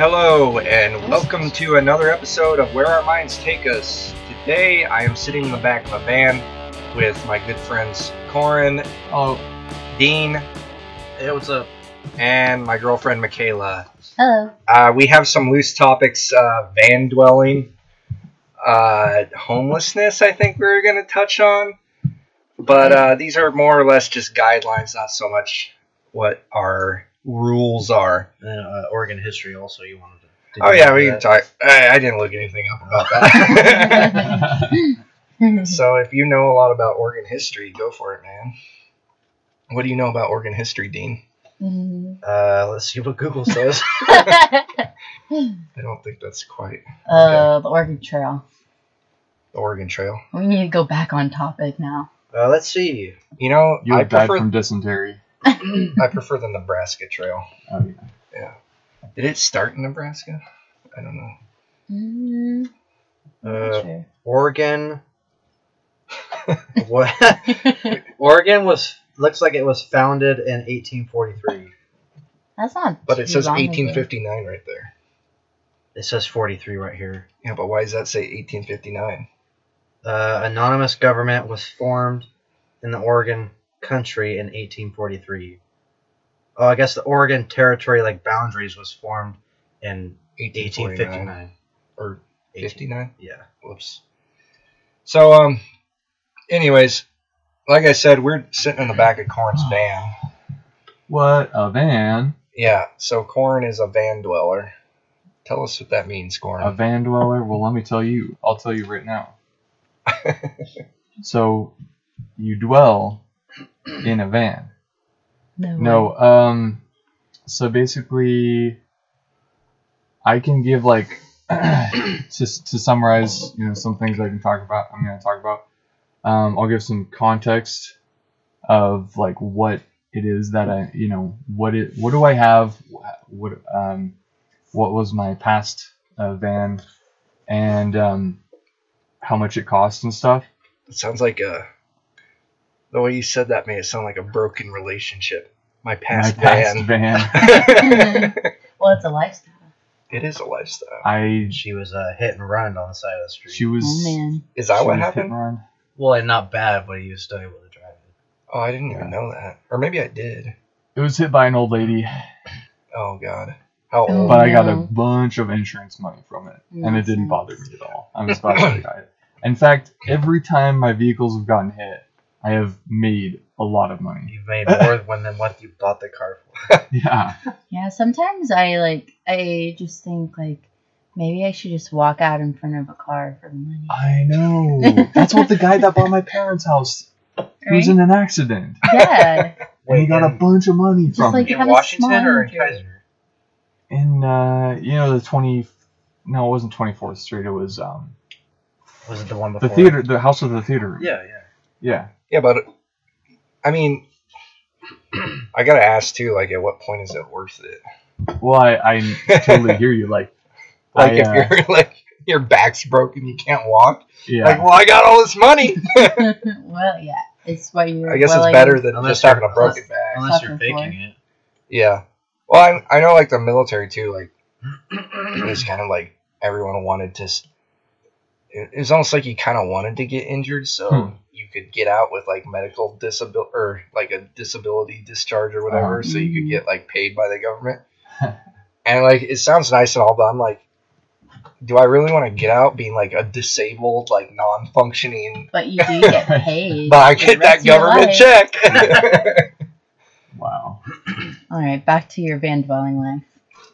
Hello, and welcome to another episode of Where Our Minds Take Us. Today, I am sitting in the back of a van with my good friends Corin, Oh, Dean, Hey, what's up? and my girlfriend Michaela. Hello. Uh, we have some loose topics uh, van dwelling, uh, homelessness, I think we are going to touch on. But uh, these are more or less just guidelines, not so much what our rules are. And uh, Oregon history also you wanted to. did Oh yeah, we to can talk. I, I didn't look anything up about that. so if you know a lot about Oregon history, go for it, man. What do you know about Oregon history, Dean? Mhm. Uh, let's see what Google says. I don't think that's quite uh, the Oregon Trail. the Oregon Trail. We need to go back on topic now. uh, let's see. You know, you I have died prefer from dysentery. I prefer the Nebraska Trail. Oh, yeah. Yeah. Did it start in Nebraska? I don't know. Mm, I'm Uh, sure. Oregon. what? Oregon was looks like it was founded in 1843. That's not. But it too says long ago. 1859 right there. It says 43 right here. Yeah, but why does that say 1859? Uh, anonymous government was formed in the Oregon country in 1843. Oh, I guess the Oregon territory, like boundaries, was formed in 1859 1859. or 18 59? Yeah. Whoops. So, um, anyways, like I said, we're sitting in the back of Corin's van. What a van! Yeah, so Corin is a van dweller. Tell us what that means, Corin. A van dweller. Well, let me tell you. I'll tell you right now. So, you dwell in a van. No. No. Um. So basically, I can give like to to summarize, you know, some things I can talk about. I'm gonna talk about. Um, I'll give some context of like what it is that I, you know, what it, what do I have, what, um, what was my past uh, van, and um, how much it cost and stuff. It sounds like a. The way you said that made it sound like a broken relationship. My past, my past van. van. Well, it's a lifestyle. it is a lifestyle. I She was uh, hit and run on the side of the street. she was. Oh man. Is that she what was hit happened? and run. well, and not bad, but he was still able to drive it. Oh, I didn't Yeah. even know that. Or maybe I did. It was hit by an old lady. Oh God. How Oh, old? but I got a no. bunch of insurance money from it, and it didn't bother me at all. I'm just glad that I got it. In fact, every time my vehicles have gotten hit, I have made a lot of money. You've made more when than what you bought the car for. Yeah, Yeah. Sometimes I like. I just think like maybe I should just walk out in front of a car for the money. I know. That's what the guy that bought my parents' house he was Right? in an accident, Yeah. and he got a bunch of money Just from like it. in Washington small or in. Keizer? In uh, you know the twenty, no, it wasn't Twenty Fourth Street. It was um Was it the one before? the theater, the house of the theater. Yeah, yeah. yeah. Yeah, but I mean, I gotta ask too. Like, at what point is it worth it? Well, I, I totally hear you. Like, Like, I, if uh, you're like your back's broken, you can't walk. yeah. Like, well, I got all this money. well, yeah. It's what you're. I guess it's better than just having a you're- broken back. Unless you're faking it. Yeah. Well, I, I know like the military too. Like, it was kind of like everyone wanted to. It, it was almost like you kind of wanted to get injured so Hmm. You could get out with like medical disability or like a disability discharge or whatever, Uh-huh. so you could Mhm. get like paid by the government. and like it sounds nice and all, but I'm like, do I really want to get out being like a disabled, like non-functioning? But you do get paid. But I get that rest of your government check. Wow. All right, back to your van dwelling life.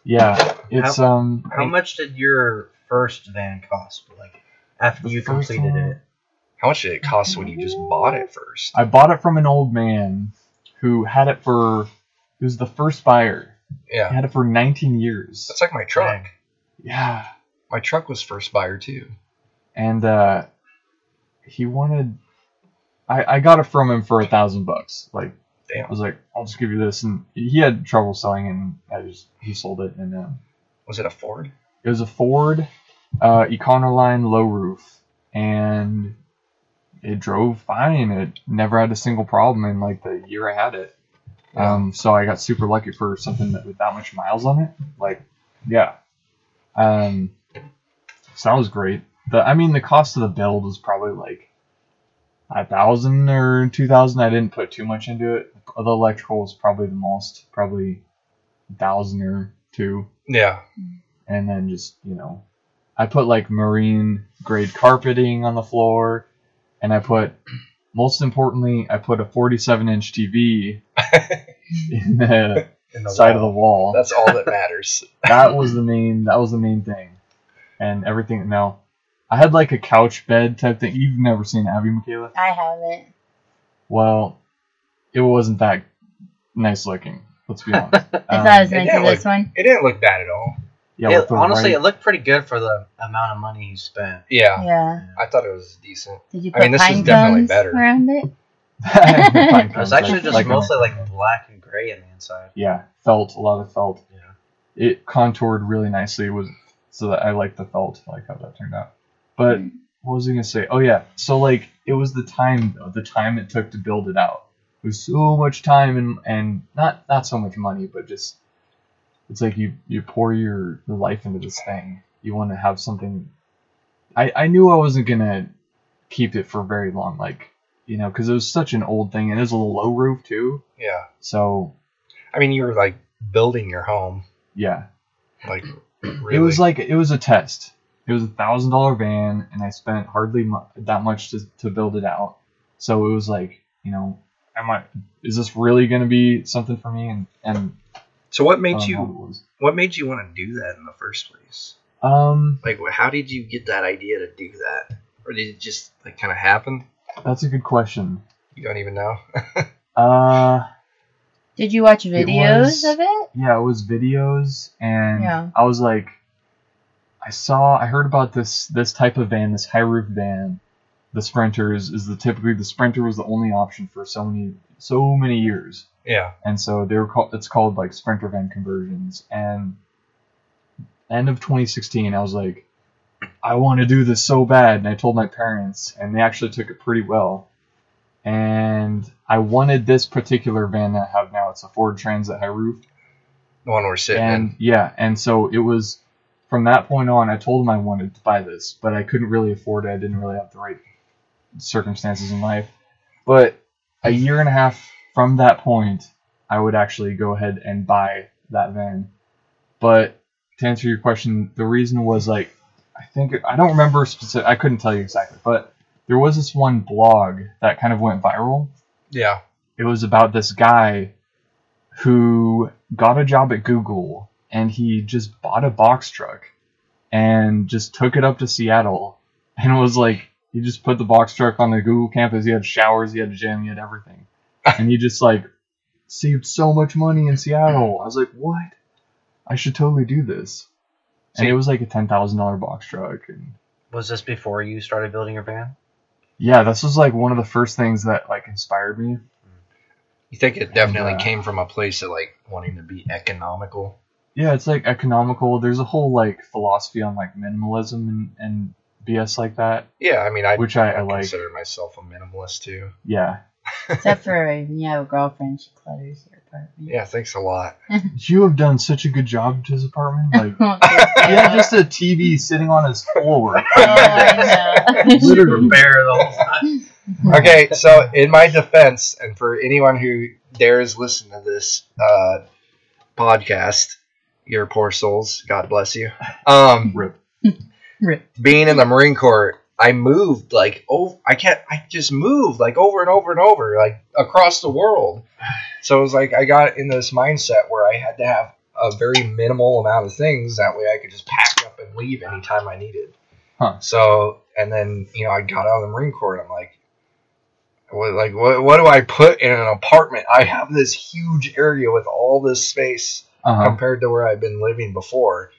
Yeah, it's um. How much did your first van cost? Like after you completed one? it. How much did it cost when you just bought it first? I bought it from an old man who had it for. He was the first buyer. He Yeah, had it for 19 years. that's like my truck. Yeah, My truck was first buyer too. and uh, he wanted. I I got it from him for a thousand bucks. Like I was like, I'll just give you this, and he had trouble selling, and I just he sold it, and um, Was it a Ford? it was a Ford uh, Econoline low roof, and it drove fine. It never had a single problem in like the year I had it. Um, so I got super lucky for something that with that much miles on it. Like, yeah, Um, so that was great. The I mean, the cost of the build was probably like a thousand or two thousand. I didn't put too much into it. The electrical was probably the most, probably a thousand or two, Yeah. and then just you know, I put like marine grade carpeting on the floor, and I put most importantly, I put a 47 inch TV in the In the side of the wall. wall. That's all that matters. that was the main that was the main thing and everything now i had like a couch bed type thing you've never seen abby michaela I haven't. well it wasn't that nice looking let's be honest I Um, thought it was it nice didn't of this one. It didn't look bad at all. Yeah It- honestly, right- it looked pretty good for the amount of money he spent. Yeah. Yeah. I thought it was decent. Did you I put mean, this was pine definitely cones better. around it? Pine It was actually like- just like a- mostly like black and gray on the inside. yeah felt a lot of felt Yeah. it contoured really nicely It was so that i like the felt I like how that turned out but Mm. what was i gonna say oh yeah so like it was the time though the time it took to build it out it was so much time and and not not so much money but just it's like you you pour your, your life into this thing you want to have something i i knew i wasn't gonna keep it for very long like you know because it was such an old thing and it was a low roof too Yeah. so I mean, you were like building your home. yeah Like, really. It was like it was a test. It was a thousand dollar van, and I spent hardly mu- that much to, to build it out. So it was like, you know, am I? Is this really going to be something for me? And and So what made don't you? how it was. What made you want to do that in the first place? Um, Like, how did you get that idea to do that, or did it just like kind of happen? that's a good question. You don't even know. Uh, Did you watch It videos was- of it? yeah, it was videos, and Yeah. I was like, I saw, I heard about this this type of van, this high roof van. The Sprinters is the typically the Sprinter was the only option for so many so many years. Yeah. and so they were called it's called like sprinter van conversions. And end of 2016 i was like i want to do this so bad. And i told my parents and they actually took it pretty well. And i wanted this particular van that i have now. It's a ford transit high roof. The one we're sitting and yeah and so it was from that point on i told them i wanted to buy this but i couldn't really afford it. I didn't really have the right circumstances in life. But a year and a half from that point i would actually go ahead and buy that van but to answer your question the reason was like i think i don't remember specific i couldn't tell you exactly but there was this one blog that kind of went viral. Yeah. it was about this guy who got a job at Google and he just bought a box truck and just took it up to Seattle and it was like he just put the box truck on the Google campus. He had showers, he had a gym, he had everything. And he just like saved so much money in Seattle. I was like, what? I should totally do this. And it was like a ten thousand dollar box truck and Was this before you started building your van? yeah, this was like one of the first things that like inspired me. You think it definitely uh, came from a place of like wanting to be economical? Yeah, it's like economical. There's a whole like philosophy on like minimalism and, and BS like that, Yeah. I mean, I which I, I I like. consider myself a minimalist too. Yeah, Except for when you have a girlfriend, she clutters your apartment. Yeah. Thanks a lot. you have done such a good job to his apartment. Like, oh, he had just a TV sitting on his floor. I know. Literally. Bear the whole time. okay, so in my defense, and for anyone who dares listen to this uh, podcast, your poor souls, God bless you. Um, Rip. Rip. being in the Marine Corps, I moved like oh, I can't, I just moved like over and over and over, like across the world. So it was like I got in this mindset where I had to have a very minimal amount of things. That way, I could just pack up and leave anytime I needed. Huh. So, and then you know, I got out of the Marine Corps, and I'm like, what, like, what, what do I put in an apartment? I have this huge area with all this space Uh-huh. compared to where I've been living before.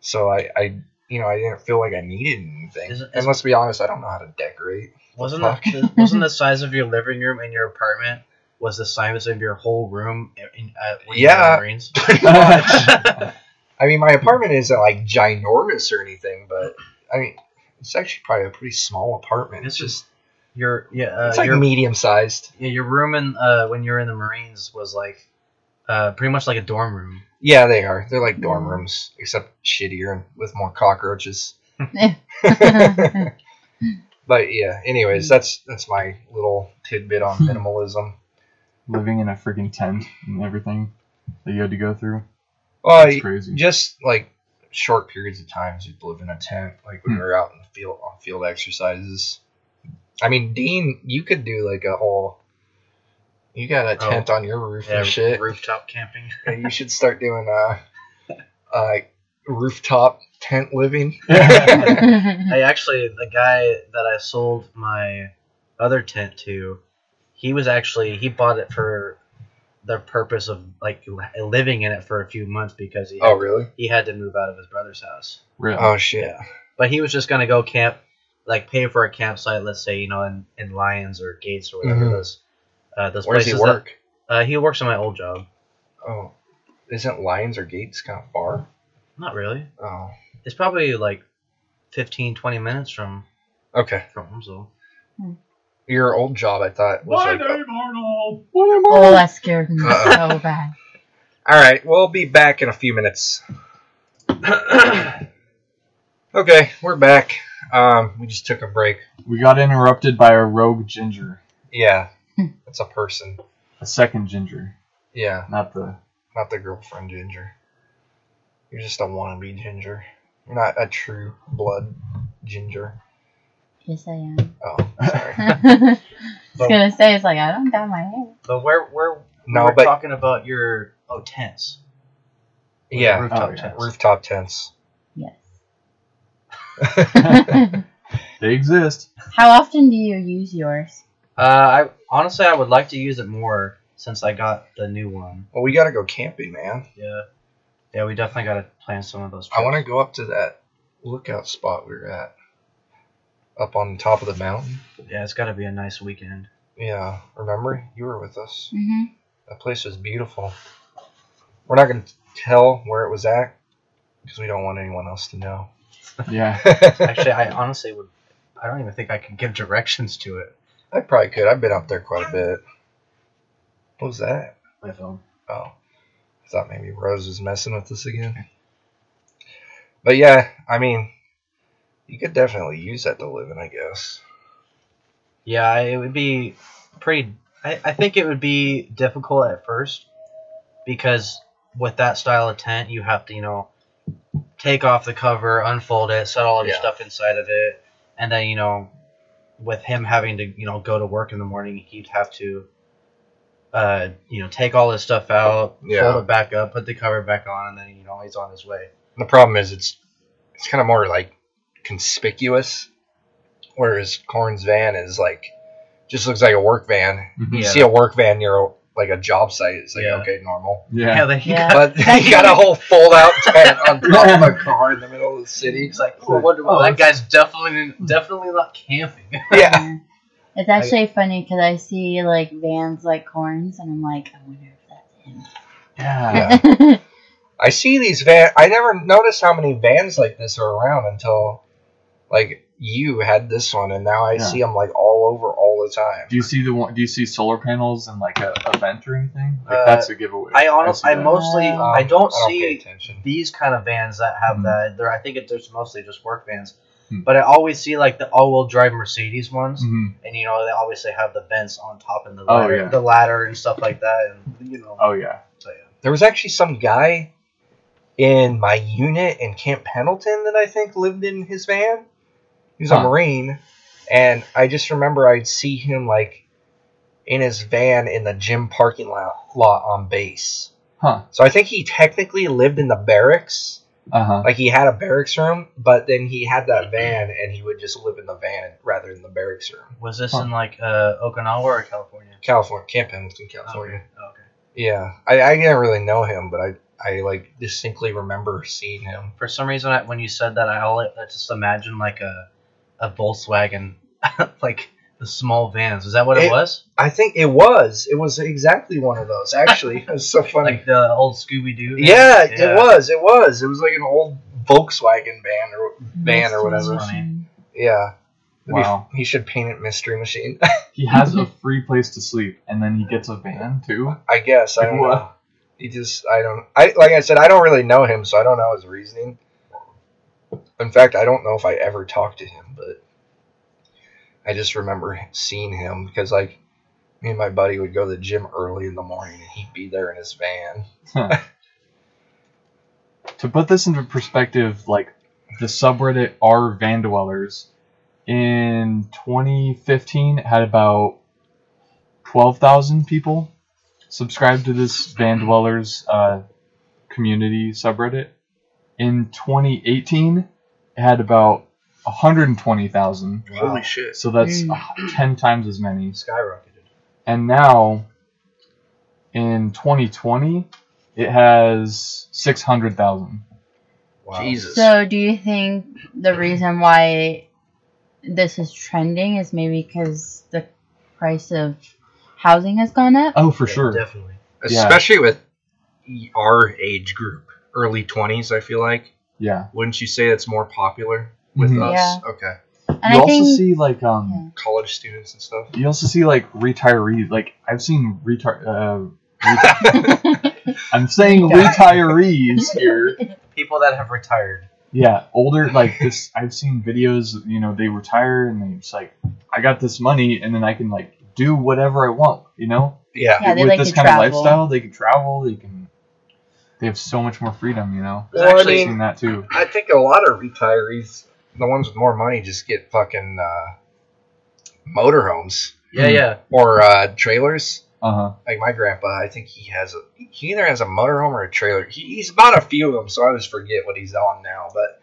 So I, I, you know, I didn't feel like I needed anything. Is it- and let's be honest, I don't know how to decorate. Wasn't Fuck. the, wasn't the size of your living room in your apartment was the size of your whole room in, uh, when you were in Yeah. the Marines? Pretty much. I mean, my apartment isn't like ginormous or anything, but I mean, it's actually probably a pretty small apartment. It's just, Your yeah, uh, it's like medium sized. yeah, your room in uh, when you were in the Marines was like Uh, pretty much like a dorm room. Yeah, they are. They're like dorm rooms, except shittier and with more cockroaches. but yeah, anyways, that's that's my little tidbit on minimalism. Living in a freaking tent and everything that you had to go through. Well, It's crazy. just like short periods of times you'd live in a tent, like when Hmm. we were out in the field on field exercises. I mean, Dean, you could do like a whole. You got a Oh. tent on your roof Yeah, and shit. rooftop camping. Yeah, you should start doing uh, uh, rooftop tent living. I actually, the guy that I sold my other tent to, he was actually he bought it for the purpose of like living in it for a few months because he had, oh, really? he had to move out of his brother's house. Really? Oh shit. Yeah. But he was just gonna go camp, like pay for a campsite. Let's say you know in, in Lyons or Gates or whatever Mhm. those uh, those Where does places. he that- work? uh, he works in my old job. Oh, isn't Lyons or Gates kind of far? Not really. Oh, It's probably like 15, 20 minutes from okay. from Holmesville. Your old job, I thought was like. Arnold. oh, that scared me so bad. All right, we'll be back in a few minutes. okay, we're back. Um, we just took a break. We got interrupted by a rogue ginger. Yeah, Hmm. It's a person. A second ginger. Yeah, Not the. not the girlfriend ginger. You're just a wannabe ginger. You're not a true blood ginger. Yes, I am. Oh, sorry. I was gonna say it's like I don't dye my hair. But where where No, we're but talking about your oh tents. yeah, rooftop Oh, yeah. tents. rooftop tents. Yes. They exist. How often do you use yours? Uh, I honestly I would like to use it more since I got the new one. Well, we gotta go camping, man. Yeah, yeah, we definitely got to plan some of those. I want to go up to that lookout spot we were at, up on the top of the mountain. Yeah, it's got to be a nice weekend. Yeah, remember you were with us. hmm That place was beautiful. We're not gonna tell where it was at because we don't want anyone else to know. Yeah. Actually, I honestly would. I don't even think I could give directions to it. I probably could. I've been up there quite a bit. What was that? My phone. Oh, I thought maybe Rose was messing with us again. But yeah, I mean, you could definitely use that to live in, I guess. Yeah, it would be pretty. I, I think it would be difficult at first because with that style of tent, you have to, you know, take off the cover, unfold it, set all of your Yeah. stuff inside of it, and then, you know, with him having to, you know, go to work in the morning, he'd have to, uh, you know, take all his stuff out, Yeah. fold it back up, put the cover back on, and then, you know, he's on his way. The problem is it's it's kind of more like conspicuous, whereas Corin's van is like just looks like a work van. Mhm. You Yeah. see a work van near a, like a job site, it's like Yeah. okay, normal. Yeah. then he Yeah. got, But you got a whole fold out tent on top of a car in the middle of the city. It's like, oh, wonder, well, that guy's definitely definitely not camping. Yeah. It's actually funny because I see like vans like Corin's, and I'm like, I wonder if that's him. Yeah. I see these van. I never noticed how many vans like this are around until like you had this one, and now I Yeah. see them like all over all the time. Do you see the one? Do you see solar panels and like a, a vent or anything? Like Uh, that's a giveaway. I honestly, see I mostly, Um, I don't I don't see these kind of vans that have Mhm. that. They're, I think it's there's mostly just work vans, Hmm. but I always see like the all-wheel drive Mercedes ones, Mhm. and you know they obviously have the vents on top and the Oh, ladder, yeah. the ladder and stuff like that, and you know. Oh yeah. So yeah. There was actually some guy in my unit in Camp Pendleton that I think lived in his van. He was a Marine, and I just remember I'd see him like in his van in the gym parking lot, lot on base. Huh. So I think he technically lived in the barracks, Uh huh. like he had a barracks room, but then he had that van and he would just live in the van rather than the barracks room. Was this Huh. in like uh, Okinawa or California? California, Camp Pendleton, California. Oh, okay. Yeah, I, I didn't really know him, but I I like distinctly remember seeing him. For some reason, I, when you said that, I, all, I just imagine like a a Volkswagen, like the small vans. Is that what it, It- was? I think it was. It was exactly one of those. Actually, it was so funny. Like the old Scooby Doo? yeah, it was. It was. It was like an old Volkswagen van or van or Mystery whatever. Machine. Yeah. It'd be- Wow. he should paint it Mystery Machine. He has a free place to sleep, and then he gets a van too. I guess. I don't know. He just I don't I like I said I don't really know him, so I don't know his reasoning. In fact, I don't know if I ever talked to him, but I just remember seeing him because like me and my buddy would go to the gym early in the morning and he'd be there in his van. to put this into perspective, like the subreddit R Van Dwellers in 2015 it had about 12,000 people subscribed to this Van Dwellers uh, community subreddit. In 2018, it had about 120,000. Holy shit! So that's uh, 10 times as many. Skyrocketed. And now, in 2020, it has 600,000. Wow. Jesus. So, do you think the reason why this is trending is maybe because the price of housing has gone up? Oh, for Yeah, sure. Definitely. Yeah. Especially with our age group, early twenties. I feel like Yeah. wouldn't you say it's more popular with Mhm. us? Yeah. Okay, And you I also think see like um college students and stuff. you also see like retirees like I've seen retire uh reti- I'm saying retirees here. People that have retired. Yeah, older like this I've seen videos, you know, they retire and they just like I got this money and then I can like do whatever I want, you know? Yeah. Yeah, they With like this kind travel. of lifestyle, they can travel, they can they have so much more freedom, you know. Well, I I've mean- seen that too. I think a lot of retirees, the ones with more money, just get fucking uh, motorhomes Yeah, Hmm. yeah. or uh, trailers. Uh huh. Like my grandpa, I think he has a he either has a motorhome or a trailer. He, he's bought a few of them, so I always forget what he's on now. But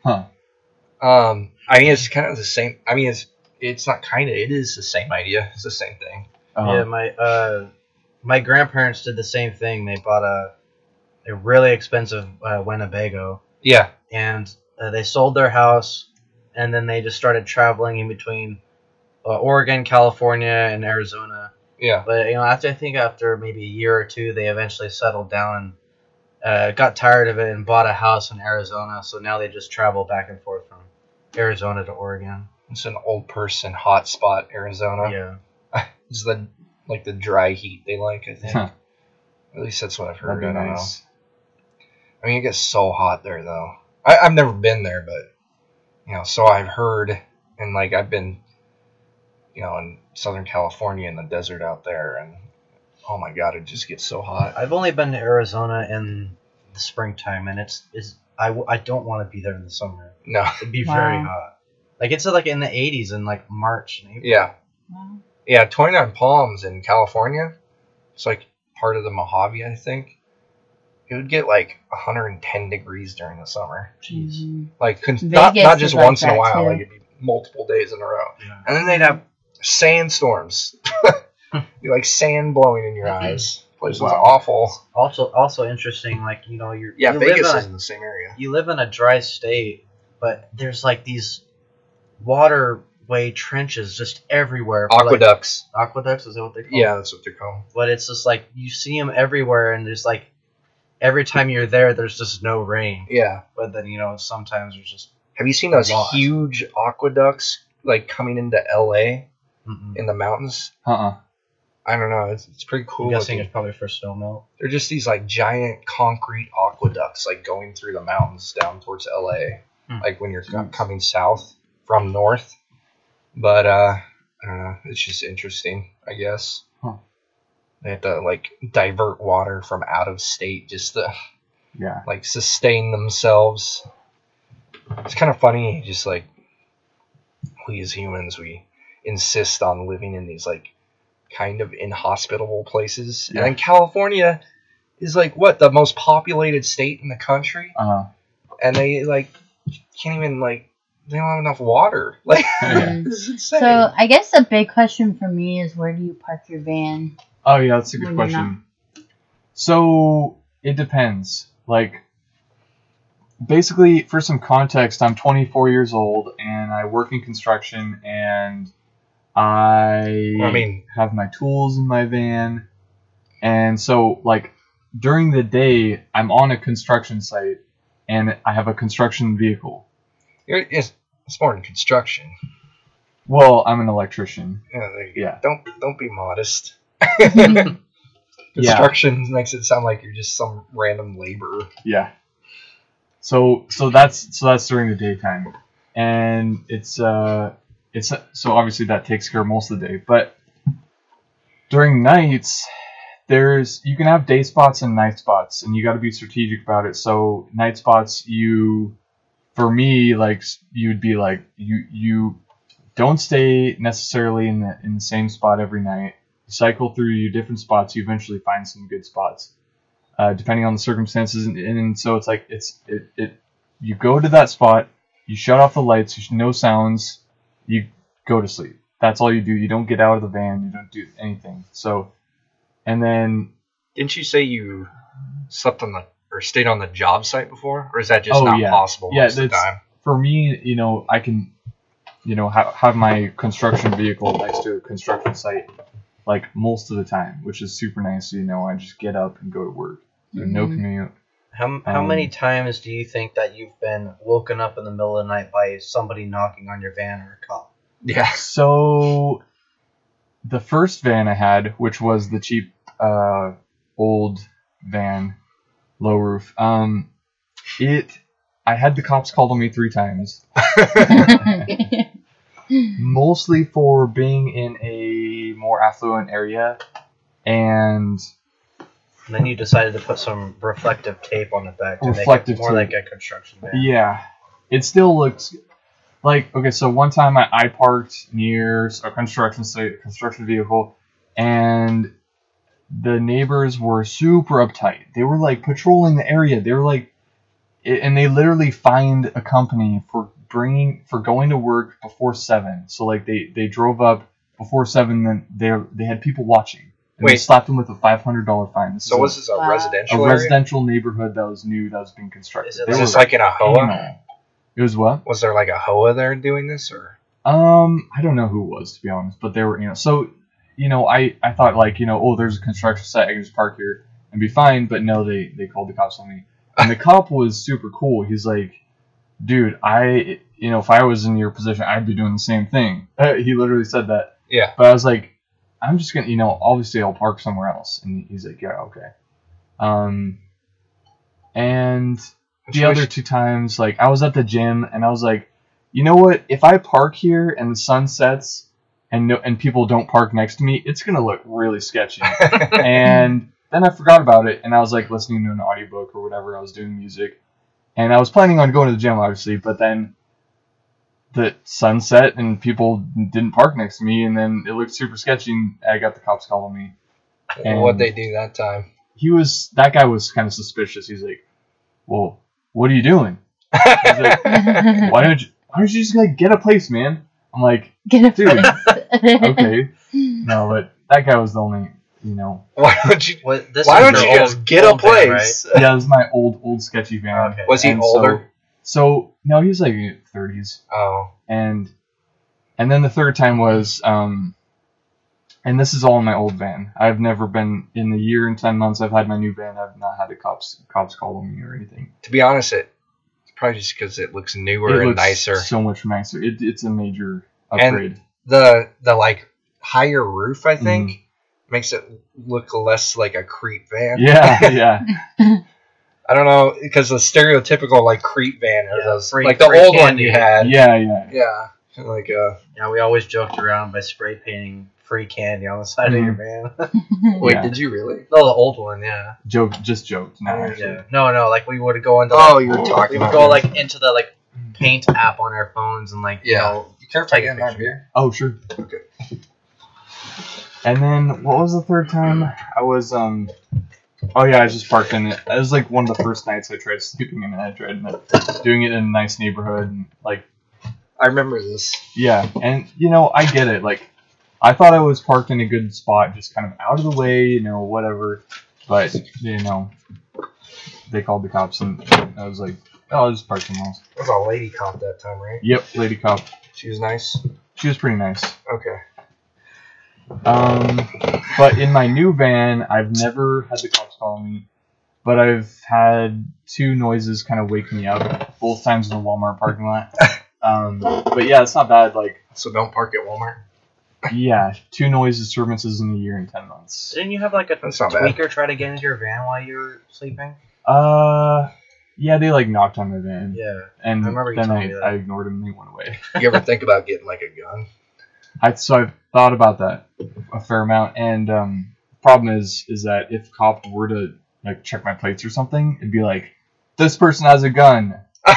Huh. um, I mean, it's kind of the same. I mean, it's it's not kind of. It is the same idea. It's the same thing. Uh-huh. Yeah, my uh, my grandparents did the same thing. They bought a a really expensive uh, Winnebago, Yeah. and uh, they sold their house, and then they just started traveling in between uh, Oregon, California, and Arizona. Yeah. But you know, after I think after maybe a year or two, they eventually settled down, uh, got tired of it, and bought a house in Arizona. So now they just travel back and forth from Arizona to Oregon. It's an old person hotspot, Arizona. Yeah, It's the like the dry heat they like. I think. Huh. At least that's what I've That'd heard. be I don't know. nice. I mean, it gets so hot there, though. I, I've never been there, but you know, so I've heard, and like I've been, you know, in Southern California in the desert out there, and oh my god, it just gets so hot. I've only been to Arizona in the springtime, and it's is I, w- I don't want to be there in the summer. No, It'd be very Wow. hot. Like it's like in the 80s in like March and April. yeah, Wow. yeah, Twenty Nine Palms in California. It's like part of the Mojave, I think. It would get like 110 degrees during the summer. Jeez. Mhm. Like con- not not is just like once in a while. too. Like it'd be multiple days in a row. Yeah. And then they'd have sandstorms. Be like sand blowing in your eyes. Place was Wow. awful. Also, also interesting. Like you know, you're Yeah, you Vegas live is in in the same area. a, you live in a dry state, but there's like these waterway trenches just everywhere. for, like- Aqueducts. aqueducts is that what they call? Yeah, that's what they're called. But it's just like you see them everywhere, and there's like every time you're there, there's just no rain. Yeah. But then you know sometimes there's just Have you seen those lot. huge aqueducts like coming into LA mm-mm. in the mountains? Uh-uh. I don't know. It's, it's pretty cool. I'm guessing looking. it's probably for snow melt. They're just these like giant concrete aqueducts like going through the mountains down towards LA. Hmm. Like when you're co- Jeez. coming south from north. But uh I don't know. It's just interesting, I guess. Huh. They have to like divert water from out of state just to Yeah. like sustain themselves. It's kind of funny, just like we as humans, we insist on living in these like kind of inhospitable places. Yeah. And then California is like what the most populated state in the country, Uh-huh. and they like can't even like they don't have enough water. Like Yeah. this is insane. So I guess the big question for me is where do you park your van? Oh yeah, that's a good When you're question. So it depends. Like basically for some context, I'm 24 years old and I work in construction and I I mean, have my tools in my van. And so like during the day I'm on a construction site and I have a construction vehicle. you're, it's, it's more in construction. Well, I'm an electrician. Yeah, there you go. Yeah. Don't don't be modest. Yeah. Construction makes it sound like you're just some random laborer. Yeah. So so that's so that's during the daytime, and it's uh it's so obviously that takes care of most of the day, but during nights there's you can have day spots and night spots, and you got to be strategic about it. So night spots you for me like you'd be like you you don't stay necessarily in the in the same spot every night. Cycle through your different spots. You eventually find some good spots uh, depending on the circumstances. And, and so it's like it's it, it you go to that spot, you shut off the lights, you no sounds, you go to sleep. That's all you do. You don't get out of the van. You don't do anything. So, and then Didn't you say you slept on the or stayed on the job site before, or is that just Oh, not yeah. possible Yeah, most of the time? for me, you know, I can, you know, ha- have my construction vehicle next to a construction site like most of the time, which is super nice. You know, I just get up and go to work. So no Mhm. commute. How, how Um, many times do you think that you've been woken up in the middle of the night by somebody knocking on your van or a cop? Yeah. So the first van I had, which was the cheap uh, old van, low roof, um, it I had the cops called on me three times, Mm. mostly for being in a more affluent area, and And then you decided to put some reflective tape on the back to Reflective make it more tape. like a construction van. yeah, it still looks like okay. So one time I, I parked near a construction site, a construction vehicle, and the neighbors were super uptight. They were like patrolling the area. They were like, i- and they literally fined a company for bringing for going to work before seven. So like they they drove up before seven, then they they had people watching. And they Wait. slapped them with a five hundred dollar fine. This So was this a Wow. residential a area? residential neighborhood that was new that was being constructed. Is it Was this like in a hoa? It was what? Was there like a hoa there doing this, or Um, I don't know who it was to be honest, but they were, you know, so, you know, I, I thought like, you know, oh, there's a construction site, I can just park here and be fine, but no, they, they called the cops on me, and the cop was super cool. He's like, dude, I, you know, if I was in your position, I'd be doing the same thing. He literally said that, yeah? but I was like, I'm just gonna, you know, obviously I'll park somewhere else, and he's like, yeah, okay. Um, and the other two times, like I was at the gym and I was like, you know what? If I park here and the sun sets and no, and people don't park next to me, it's gonna look really sketchy. and then I forgot about it and I was like listening to an audiobook or whatever. I was doing music, and I was planning on going to the gym obviously, but then the sun set and people didn't park next to me, and then it looked super sketchy. And I got the cops calling me. and- What'd they do that time? He was that guy was kind of suspicious. He's like, "Well, what are you doing?" He's like, why don't you why don't you just like get a place, man? I'm like, Get a Dude. place. okay. No, but that guy was the only you know Why don't you? What, this Why was don't you old- just get a old van, place? Yeah, it was my old old sketchy van. Okay. Was he And older? So, so no, he was like thirties. Oh, And and then the third time was um and this is all in my old van. I've never been in the year and ten months I've had my new van, I've not had the cops cops call on me or anything. to be honest, it it's probably just because it looks newer it and looks nicer. So much nicer. It, it's a major And- upgrade. the the like higher roof, I think, Mm-hmm. Makes it look less like a creep van. yeah, yeah. I don't know because the stereotypical like creep van are Yeah, those free- like the free old one you had. Yeah, yeah. Yeah, like uh. Yeah, we always joked around by spray painting free candy on the side Mhm. of your van. Wait, Yeah. did you really? no, the old one, yeah. Joke, just joked. No, actually. yeah. No, no, like we would go into. Oh, like, you were We would go like into the like paint app on our phones and like you Yeah. know You care if I get that beer? Oh, sure. Okay. And then what was the third time? I was um. Oh yeah, I just parked in it. It was like one of the first nights I tried sleeping in it. I tried doing it in a nice neighborhood and like I remember this. yeah, and you know I get it. Like I thought I was parked in a good spot, just kind of out of the way, you know, whatever. But you know, they called the cops and I was like, oh, I'll just park somewhere else. There was a lady cop that time, right? Yep, lady cop. She was nice. She was pretty nice. Okay. Um, but in my new van, I've never had the cops call me, but I've had two noises kind of wake me up, both times in the Walmart parking lot. Um, but yeah, it's not bad. Like, So don't park at Walmart. Yeah, two noise disturbances in a year and ten months. Didn't you have like a That's not bad. tweaker try to get into your van while you were sleeping? Uh, yeah, they like knocked on my van, Yeah. and I remember you then telling I, me that. I ignored them and they went away. You ever think about getting like a gun? I so I've thought about that a fair amount, and um, problem is is that if a cop were to like check my plates or something, it'd be like, this person has a gun.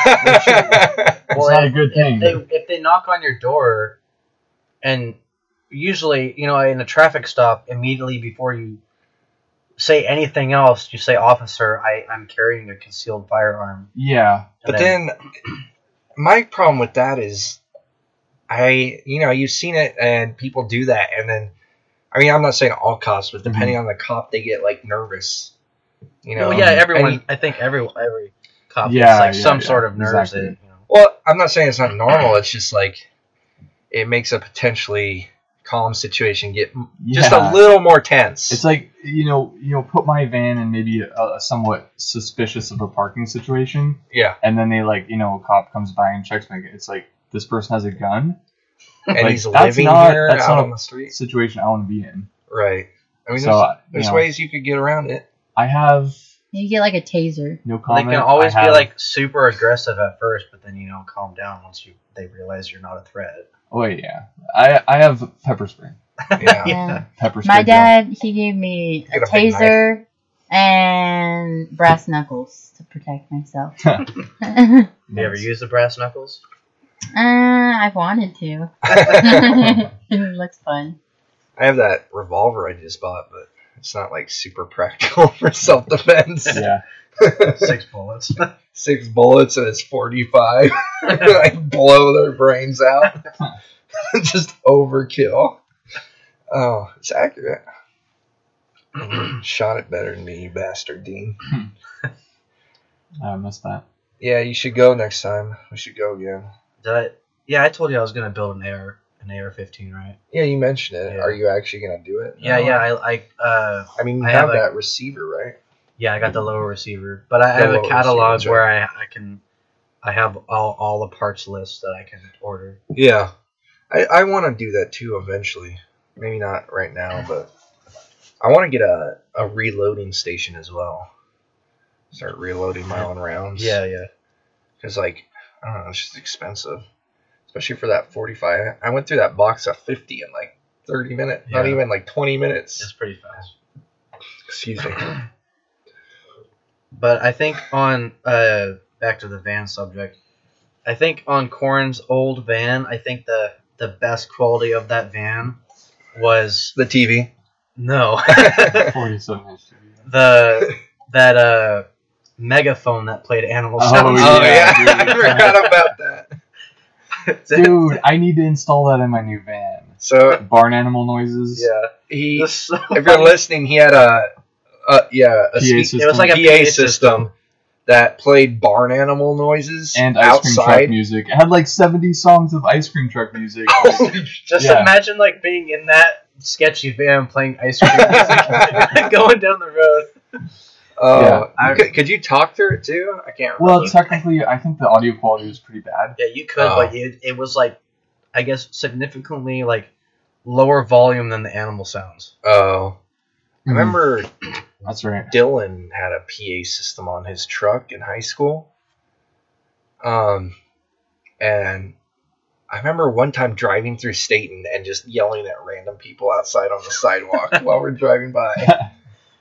It's not a good thing. If they, if they knock on your door, and usually, you know, in a traffic stop, immediately before you say anything else, you say, "Officer, I, I'm carrying a concealed firearm." Yeah, And But then, my problem with that is, I you know you've seen it and people do that, and then, I mean I'm not saying all cops, but depending mm-hmm. on the cop, they get like nervous. You know. well, yeah, everyone. And- I think every every cop Yeah, gets like yeah, some yeah, sort of nerves. exactly. That, you know, well, I'm not saying it's not normal. It's just like, it makes a potentially calm situation get just Yeah. a little more tense. It's like you know, you know, put my van in maybe a, a somewhat suspicious of a parking situation, yeah, and then they like, you know, a cop comes by and checks my. It's like this person has a gun. and Like, he's that's living not- here that's out not on a- the street. Situation I want to be in. Right. I mean, So, there's, uh, you know. ways you could get around it. I have You get like a taser. no they comment. can always I be have- like super aggressive at first, but then you know, calm down once you they realize you're not a threat. Oh yeah, I I have pepper spray. Yeah. Yeah. Pepper spray. My dad, he gave me a Get a big taser and brass knuckles to protect myself. gel. uh, You ever use the brass knuckles? Uh, I wanted to. it looks fun. I have that revolver I just bought, but it's not like super practical for self defense. Yeah, Six bullets. Six bullets and it's 45. I blow their brains out. just overkill. Oh, it's accurate. Shot it better than me, you bastard, Dean. I missed that. Yeah, you should go next time. We should go again. Did I? Yeah, I told you I was gonna build an air an AR-15, right? Yeah, you mentioned it. Yeah. Are you actually gonna do it? Yeah, No. yeah. I, I, uh, I mean, you I have, have a- that receiver, right? yeah, I got the lower receiver, but I The have a catalog where I, I can, I have all, all the parts list that I can order. Yeah, I, I want to do that too eventually. Maybe not right now, but I want to get a, a reloading station as well. Start reloading my own rounds. Yeah, yeah. because like I don't know, it's just expensive, especially for that forty-five. I went through that box of fifty in like thirty minutes, not even like twenty minutes. It's pretty fast. Excuse me. But I think on uh back to the van subject, I think on Corin's old van, I think the the best quality of that van was The TV. no Forty-seven TV. the that uh megaphone that played animal Oh, sounds. Oh Yeah, yeah, dude. I forgot about that. Dude, I need to install that in my new van. So Barn animal noises. yeah, he, so if you're listening, he had a, a yeah, a PA speak- system. it was like a PA PA system that played barn animal noises and ice cream truck music. It had like seventy songs of ice cream truck music. Oh, Holy Just Yeah. imagine like being in that sketchy van playing ice cream music going down the road. Oh, Yeah. I- could, could you talk through it too? I can't. well, remember. technically, I think the audio quality was pretty bad. Yeah, you could, Oh. but it, it was like, I guess, significantly like lower volume than the animal sounds. oh, I remember That's right. Dylan had a PA system on his truck in high school. Um, and I remember one time driving through Stayton and just yelling at random people outside on the sidewalk while we're driving by.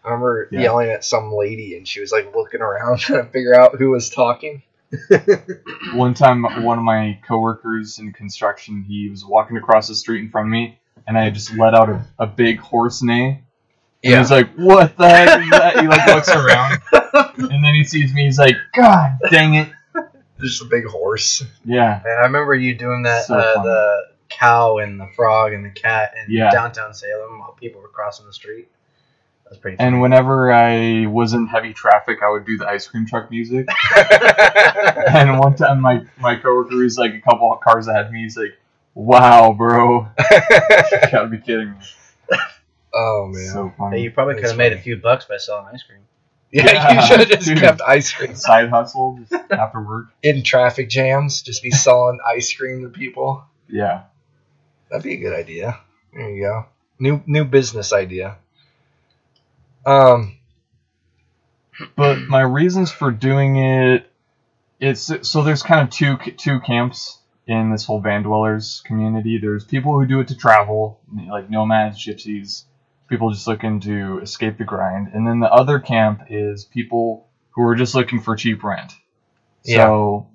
I remember Yeah. yelling at some lady, and she was like looking around trying to figure out who was talking. One time, one of my coworkers in construction, he was walking across the street in front of me, and I just let out a, a big horse neigh. And Yeah. he's like, "What the heck is that?" He like looks around, and then he sees me. He's like, "God dang it!" Just a big horse. Yeah, And I remember you doing that. So uh, the cow and the frog and the cat in Yeah. downtown Salem while people were crossing the street. That's pretty. Funny. and whenever I was in heavy traffic, I would do the ice cream truck music. And one time, my my coworker was like a couple of cars ahead of me. He's like, "Wow, bro, you gotta be kidding me!" oh man. So Hey, funny. you probably could have made a few bucks by selling ice cream. yeah, Yeah, you should have just dude. kept ice cream Side hustle just after work. in traffic jams. Just be selling ice cream to people. Yeah. That'd be a good idea. There you go. New new business idea. Um. But my reasons for doing it, it's so there's kind of two two camps in this whole van dwellers community. There's people who do it to travel, like nomads, gypsies, people just looking to escape the grind, and then the other camp is people who are just looking for cheap rent. So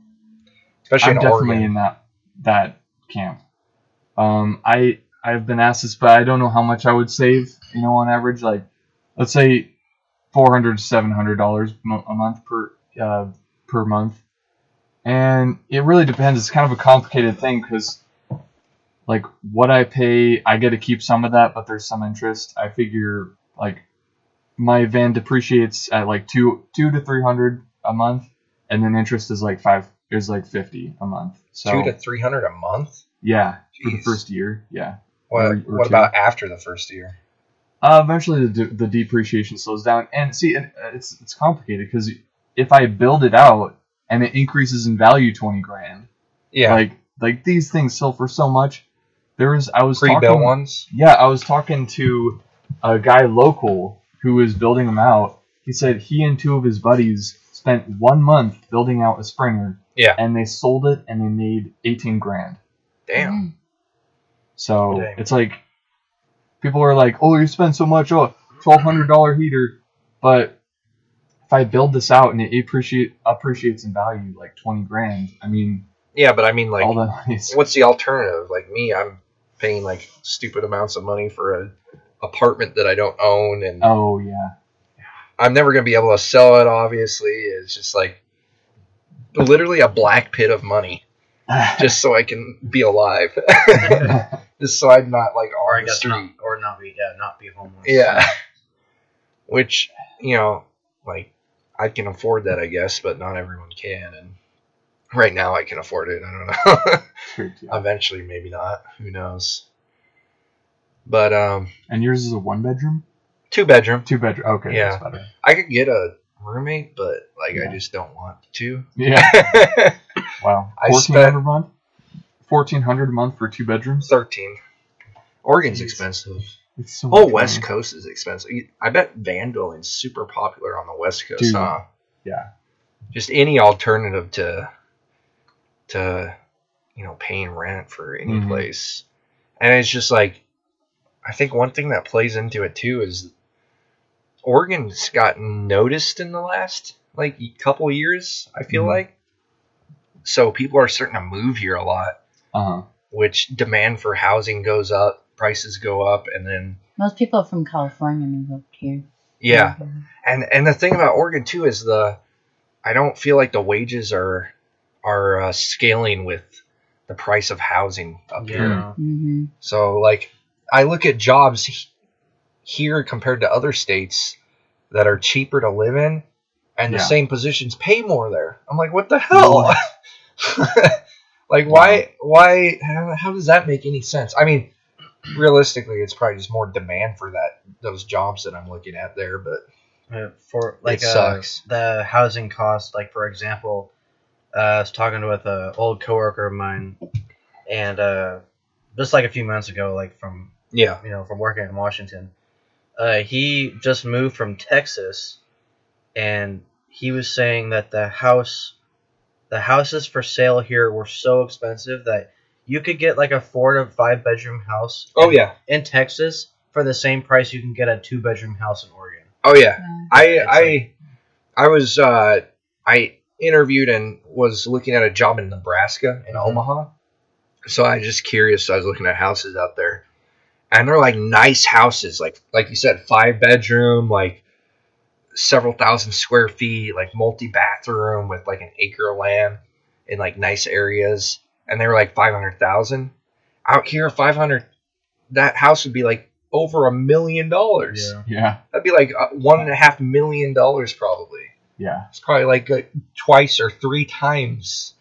Especially I'm in definitely Oregon. in that that camp. Um, I I've been asked this, but I don't know how much I would save. You know, on average, like let's say four hundred to seven hundred dollars a month per uh, per month, and it really depends. It's kind of a complicated thing because like what I pay, I get to keep some of that, but there's some interest. I figure like my van depreciates at like two two to three hundred a month, and then interest is like five is like fifty a month. So Two to three hundred a month. yeah, for the first year, yeah. What, Or- or what about after the first year? Uh, eventually, the, de- the depreciation slows down, and see, it, it's it's complicated because if I build it out and it increases in value twenty grand, Yeah, like like these things sell for so much. There was I was pre-built talking, ones. Yeah, I was talking to a guy local who was building them out. He said he and two of his buddies spent one month building out a Sprinter. Yeah. And they sold it and they made eighteen grand. Damn. So Dang. it's like people are like, "Oh, you spend so much, oh, twelve hundred dollar heater," but if I build this out and it appreciate appreciates in value like twenty grand, I mean, Yeah, but I mean, like, all the what's the alternative? Like me, I'm paying like stupid amounts of money for an apartment that I don't own, and oh yeah, I'm never gonna be able to sell it. Obviously, it's just like literally a black pit of money, just so I can be alive, just so I'm not like Or I on the guess street. Not, or not be yeah, not be homeless. Yeah. Which, you know, like I can afford that I guess, but not everyone can and right now I can afford it. I don't know. Eventually maybe not. Who knows. But um And yours is a one bedroom, two bedroom. two bedroom. Okay, Yeah. that's better. I could get a roommate, but like Yeah. I just don't want to. Yeah. Wow. I Fourteen hundred spent- a month. Fourteen hundred a month for two bedrooms. 13. Oregon's Jeez. expensive. It's so Oh, West. Coast is expensive. I bet van dwelling's super popular on the West Coast, Dude, huh? yeah. Just any alternative to to you know paying rent for any Mhm. place, and it's just like I think one thing that plays into it too is Oregon's gotten noticed in the last like couple years. I feel Mhm. like so people are starting to move here a lot, Uh huh. which demand for housing goes up, prices go up, and then Most people from California move up here. yeah, and and the thing about Oregon too is the I don't feel like the wages are are uh, scaling with the price of housing up here. Yeah. hmm So like I look at jobs he- here compared to other states that are cheaper to live in, and the same positions pay more there. I'm like, what the hell? like why why how, how does that make any sense? I mean, realistically, it's probably just more demand for that those jobs that I'm looking at there, but Uh, for like It uh, sucks. the housing cost. Like for example, uh, I was talking with an old coworker of mine, and uh, just like a few months ago, like from yeah, you know from working in Washington, uh, he just moved from Texas, and he was saying that the house, the houses for sale here were so expensive that you could get like a four to five bedroom house. oh in- yeah, in Texas for the same price you can get a two bedroom house in Oregon. oh yeah. I It's I like- I was uh, I interviewed and was looking at a job in Nebraska in Mhm. Omaha. So I was just curious. I was looking at houses out there, and they're like nice houses, like like you said, five bedroom, like several thousand square feet, like multi bathroom with like an acre of land in like nice areas, and they were like five hundred thousand. Out here, five hundred, that house would be like over a million dollars. Yeah. That'd be like uh, one and a half million dollars probably. Yeah. It's probably like uh, twice or three times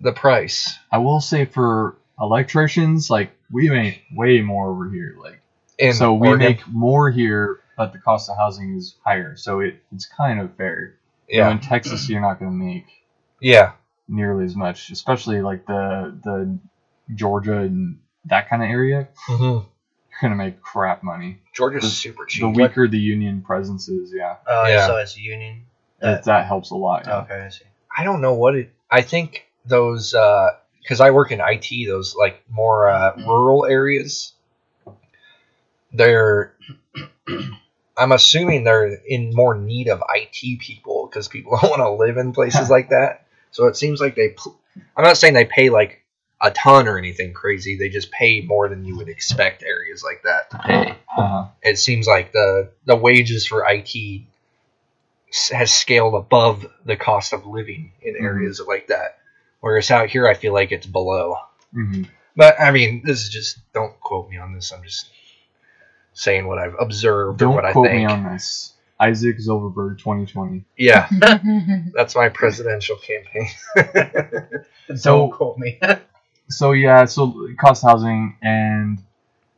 the price. I will say for electricians, like we make way more over here. Like In so we Oregon. make more here, but the cost of housing is higher. So it, it's kind of fair. You know, yeah, in Texas, you're not going to make yeah, nearly as much, especially like the the Georgia and that kind of area. mm-hmm. gonna make crap money. Georgia's The- super cheap. The weaker the union presence is, yeah, Oh, Yeah. so it's union. that, that helps a lot. yeah. Okay, I see. I don't know what it. I think those because I work in IT. Those like more uh, rural areas. They're. I'm assuming they're in more need of IT people because people don't want to live in places like that. So it seems like they. I'm not saying they pay like a ton or anything crazy. They just pay more than you would expect areas like that to pay. Uh-huh. It seems like the the wages for IT has scaled above the cost of living in Mhm. areas like that. Whereas out here, I feel like it's below. hmm But I mean, this is just don't quote me on this. I'm just saying what I've observed Don't what I quote think. me on this. Isaac Zilverberg, 2020. Yeah, that's my presidential campaign. So- Don't quote me. So yeah, so cost housing, and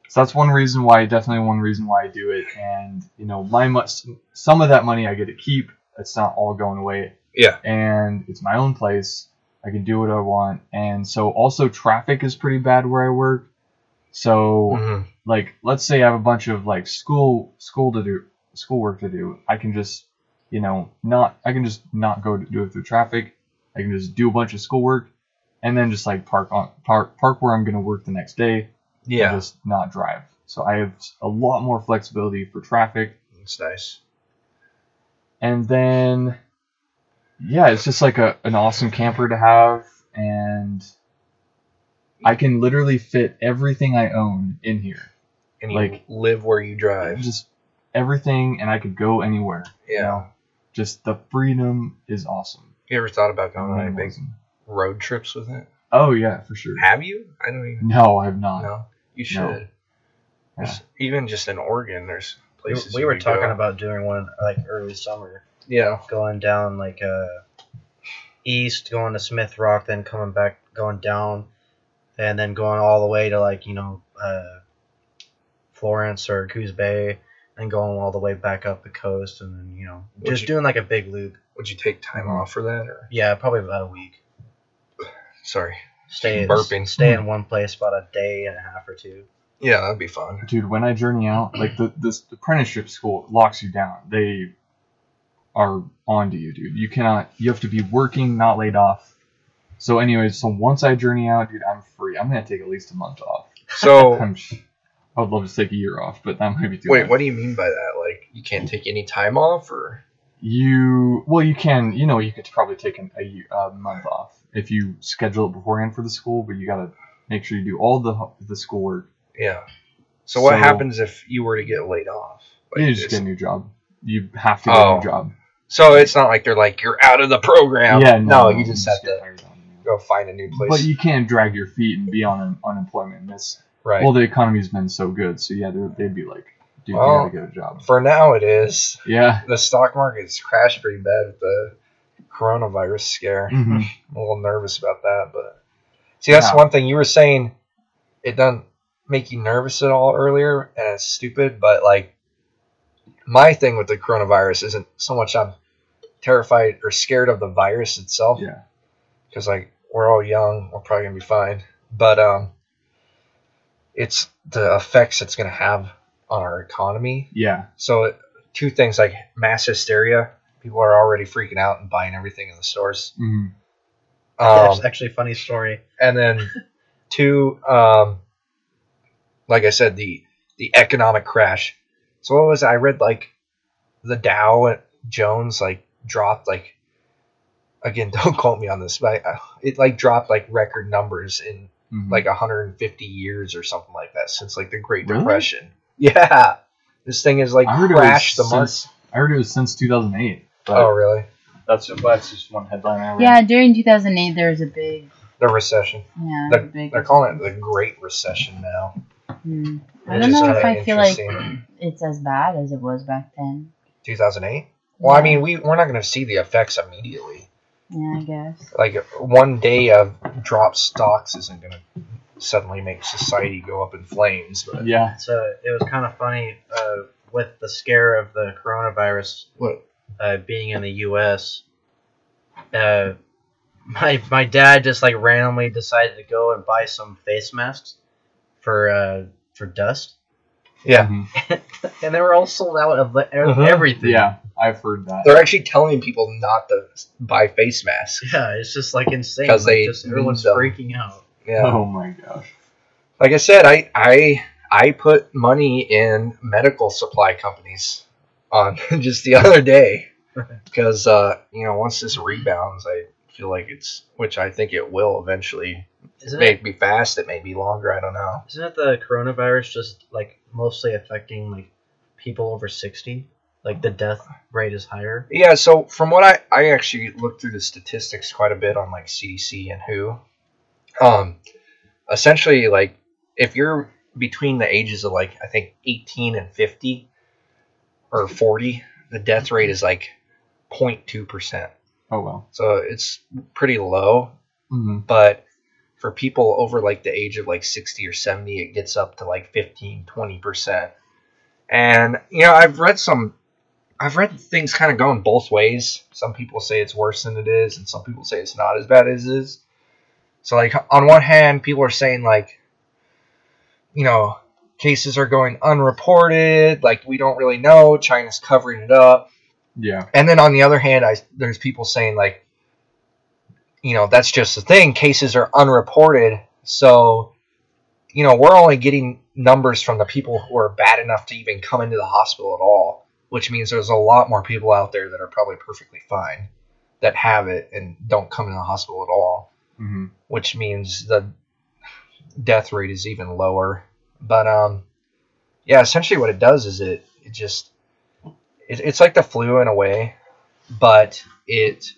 so that's one reason why, definitely one reason why I do it. And you know, my much some of that money I get to keep. It's not all going away. Yeah. And it's my own place. I can do what I want. And so also traffic is pretty bad where I work. So Mhm. like let's say I have a bunch of like school school to do schoolwork to do. I can just you know not I can just not go to do it through traffic. I can just do a bunch of schoolwork and then just like park on park park where I'm gonna work the next day and Yeah, just not drive. So I have a lot more flexibility for traffic. it's nice. And then yeah, it's just like a, an awesome camper to have and I can literally fit everything I own in here. And you Like- live where you drive. Just everything and I could go anywhere. you Yeah. know? Just the freedom is awesome. You ever thought about going on any big Awesome. road trips with it? Oh yeah, for sure. Have you? I don't even No, I've not. know. You should. No. There's- Even just in Oregon, there's places we you were talking go. about doing one like early summer, Yeah. going down like uh east, going to Smith Rock, then coming back, going down, and then going all the way to like you know uh, Florence or Coos Bay, and going all the way back up the coast, and then you know Would just you- doing like a big loop. Would you take time off for that, or Yeah, probably about a week. sorry? Stay Burping. stay in hmm. one place about a day and a half or two. Yeah, that'd be fun. dude when i journey out like the this apprenticeship school locks you down they are on to you dude you cannot you have to be working not laid off so anyways so once i journey out dude i'm free i'm gonna take at least a month off So, i'm sh- i would love to take a year off but that might be too wait, much. what do you mean by that? Like, you can't take any time off, or you well you can you know you could probably take an, a, year, a month off if you schedule it beforehand for the school but you gotta make sure you do all the the schoolwork yeah? So, what happens if you were to get laid off? Like, you just get a new job you have to get a Oh. new job so it's not like they're like you're out of the program. yeah no, you just have to hired on, you know. go find a new place. But you can't drag your feet and be on un- unemployment. That's right. well, the economy's been so good, so yeah, they'd be like, dude, Well- you gotta get a job. for now, it is. Yeah. The stock market's crashed pretty bad with the coronavirus scare. hmm I'm a little nervous about that, but see, that's Yeah. one thing you were saying. It doesn't make you nervous at all earlier, and it's stupid. But like, my thing with the coronavirus isn't so much I'm terrified or scared of the virus itself, Yeah. because like we're all young, we're probably gonna be fine. But um, it's the effects it's gonna have on our economy. Yeah. So two things like mass hysteria. People are already freaking out and buying everything in the stores. hmm Um, That's actually a funny story. and then two um like i said the the economic crash so what was it? i read like the dow jones like dropped like again don't quote me on this but I, it like dropped like record numbers in hmm like 150 years or something like that since like the great Really? depression yeah this thing is like I heard it was crashed the market since, I heard it was since 2008. But oh really that's that's just one headline I read. Yeah, during 2008, there was a big, the recession yeah, they're, a big. they're calling it the great recession now Hmm. I don't know if I feel like it's as bad as it was back then. 2008 well i mean we, we're not going to see the effects immediately Yeah, I guess. like one day of dropped stocks isn't going to suddenly make society go up in flames but Yeah. So it was kind of funny uh, with the scare of the coronavirus what uh, being in the U.S. Uh, my my dad just like randomly decided to go and buy some face masks for uh, for dust, Yeah. Mhm. and they were all sold out of le- ev- Mhm. everything. Yeah, I've heard that. They're actually telling people not to buy face masks. Yeah, it's just like insane. 'Cause like, they just, everyone's them. freaking out. Yeah. Oh my gosh. Like I said, I I I put money in medical supply companies on just the other day because uh, you know once this rebounds, I feel like it's which I think it will eventually. It Isn't may it? be fast, it may be longer. I don't know. Isn't it the coronavirus just like mostly affecting like people over sixty? Like the death rate is higher. Yeah, so from what I I actually looked through the statistics quite a bit on like CDC and WHO. Um, essentially, like if you're between the ages of like I think 18 and 50 or 40, the death rate is like 0.2 percent. Oh well. So it's pretty low. hmm But for people over like the age of like 60 or 70, it gets up to like 15, 20 percent. And you know, I've read some I've read things kind of going both ways. Some people say it's worse than it is, and some people say it's not as bad as it is. So, like, on one hand, people are saying, like, you know, cases are going unreported, like, we don't really know, China's covering it up. Yeah. And then on the other hand, I, there's people saying, like, you know, that's just the thing, cases are unreported, so, you know, we're only getting numbers from the people who are bad enough to even come into the hospital at all which means there's a lot more people out there that are probably perfectly fine that have it and don't come in the hospital at all, hmm which means the death rate is even lower. But um, yeah, essentially what it does is it it just it, it's like the flu in a way, but it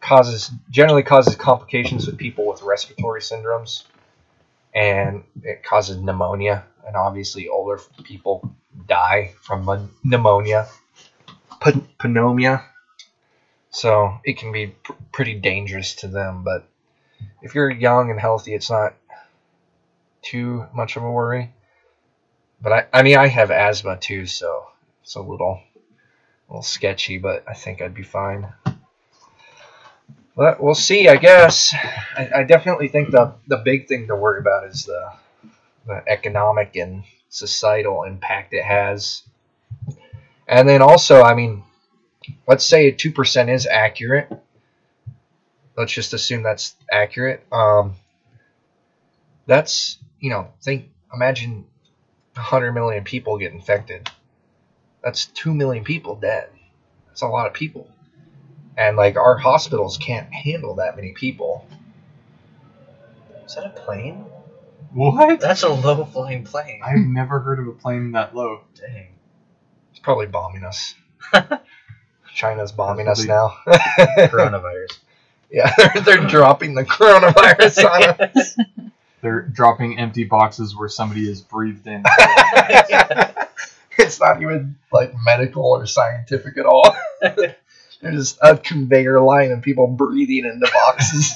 causes generally causes complications with people with respiratory syndromes, and it causes pneumonia, and obviously older people die from pneumonia, pneumonia. So it can be pr- pretty dangerous to them. But if you're young and healthy, it's not too much of a worry. But I, I mean, I have asthma too, so it's a little, a little sketchy. But I think I'd be fine. But we'll see. I guess I, I definitely think the the big thing to worry about is the economic and societal impact it has. And then also, I mean, let's say 2% is accurate. Let's just assume that's accurate. Um, that's, you know, think, imagine 100 million people get infected. That's 2 million people dead. That's a lot of people. And, like, our hospitals can't handle that many people. Is that a plane? What? That's a low flying plane. I've never heard of a plane that low. Dang. It's probably bombing us. China's bombing us now. Coronavirus. yeah, they're, they're dropping the coronavirus on us. They're dropping empty boxes where somebody has breathed in. it's not even like medical or scientific at all. There's just a conveyor line of people breathing into boxes.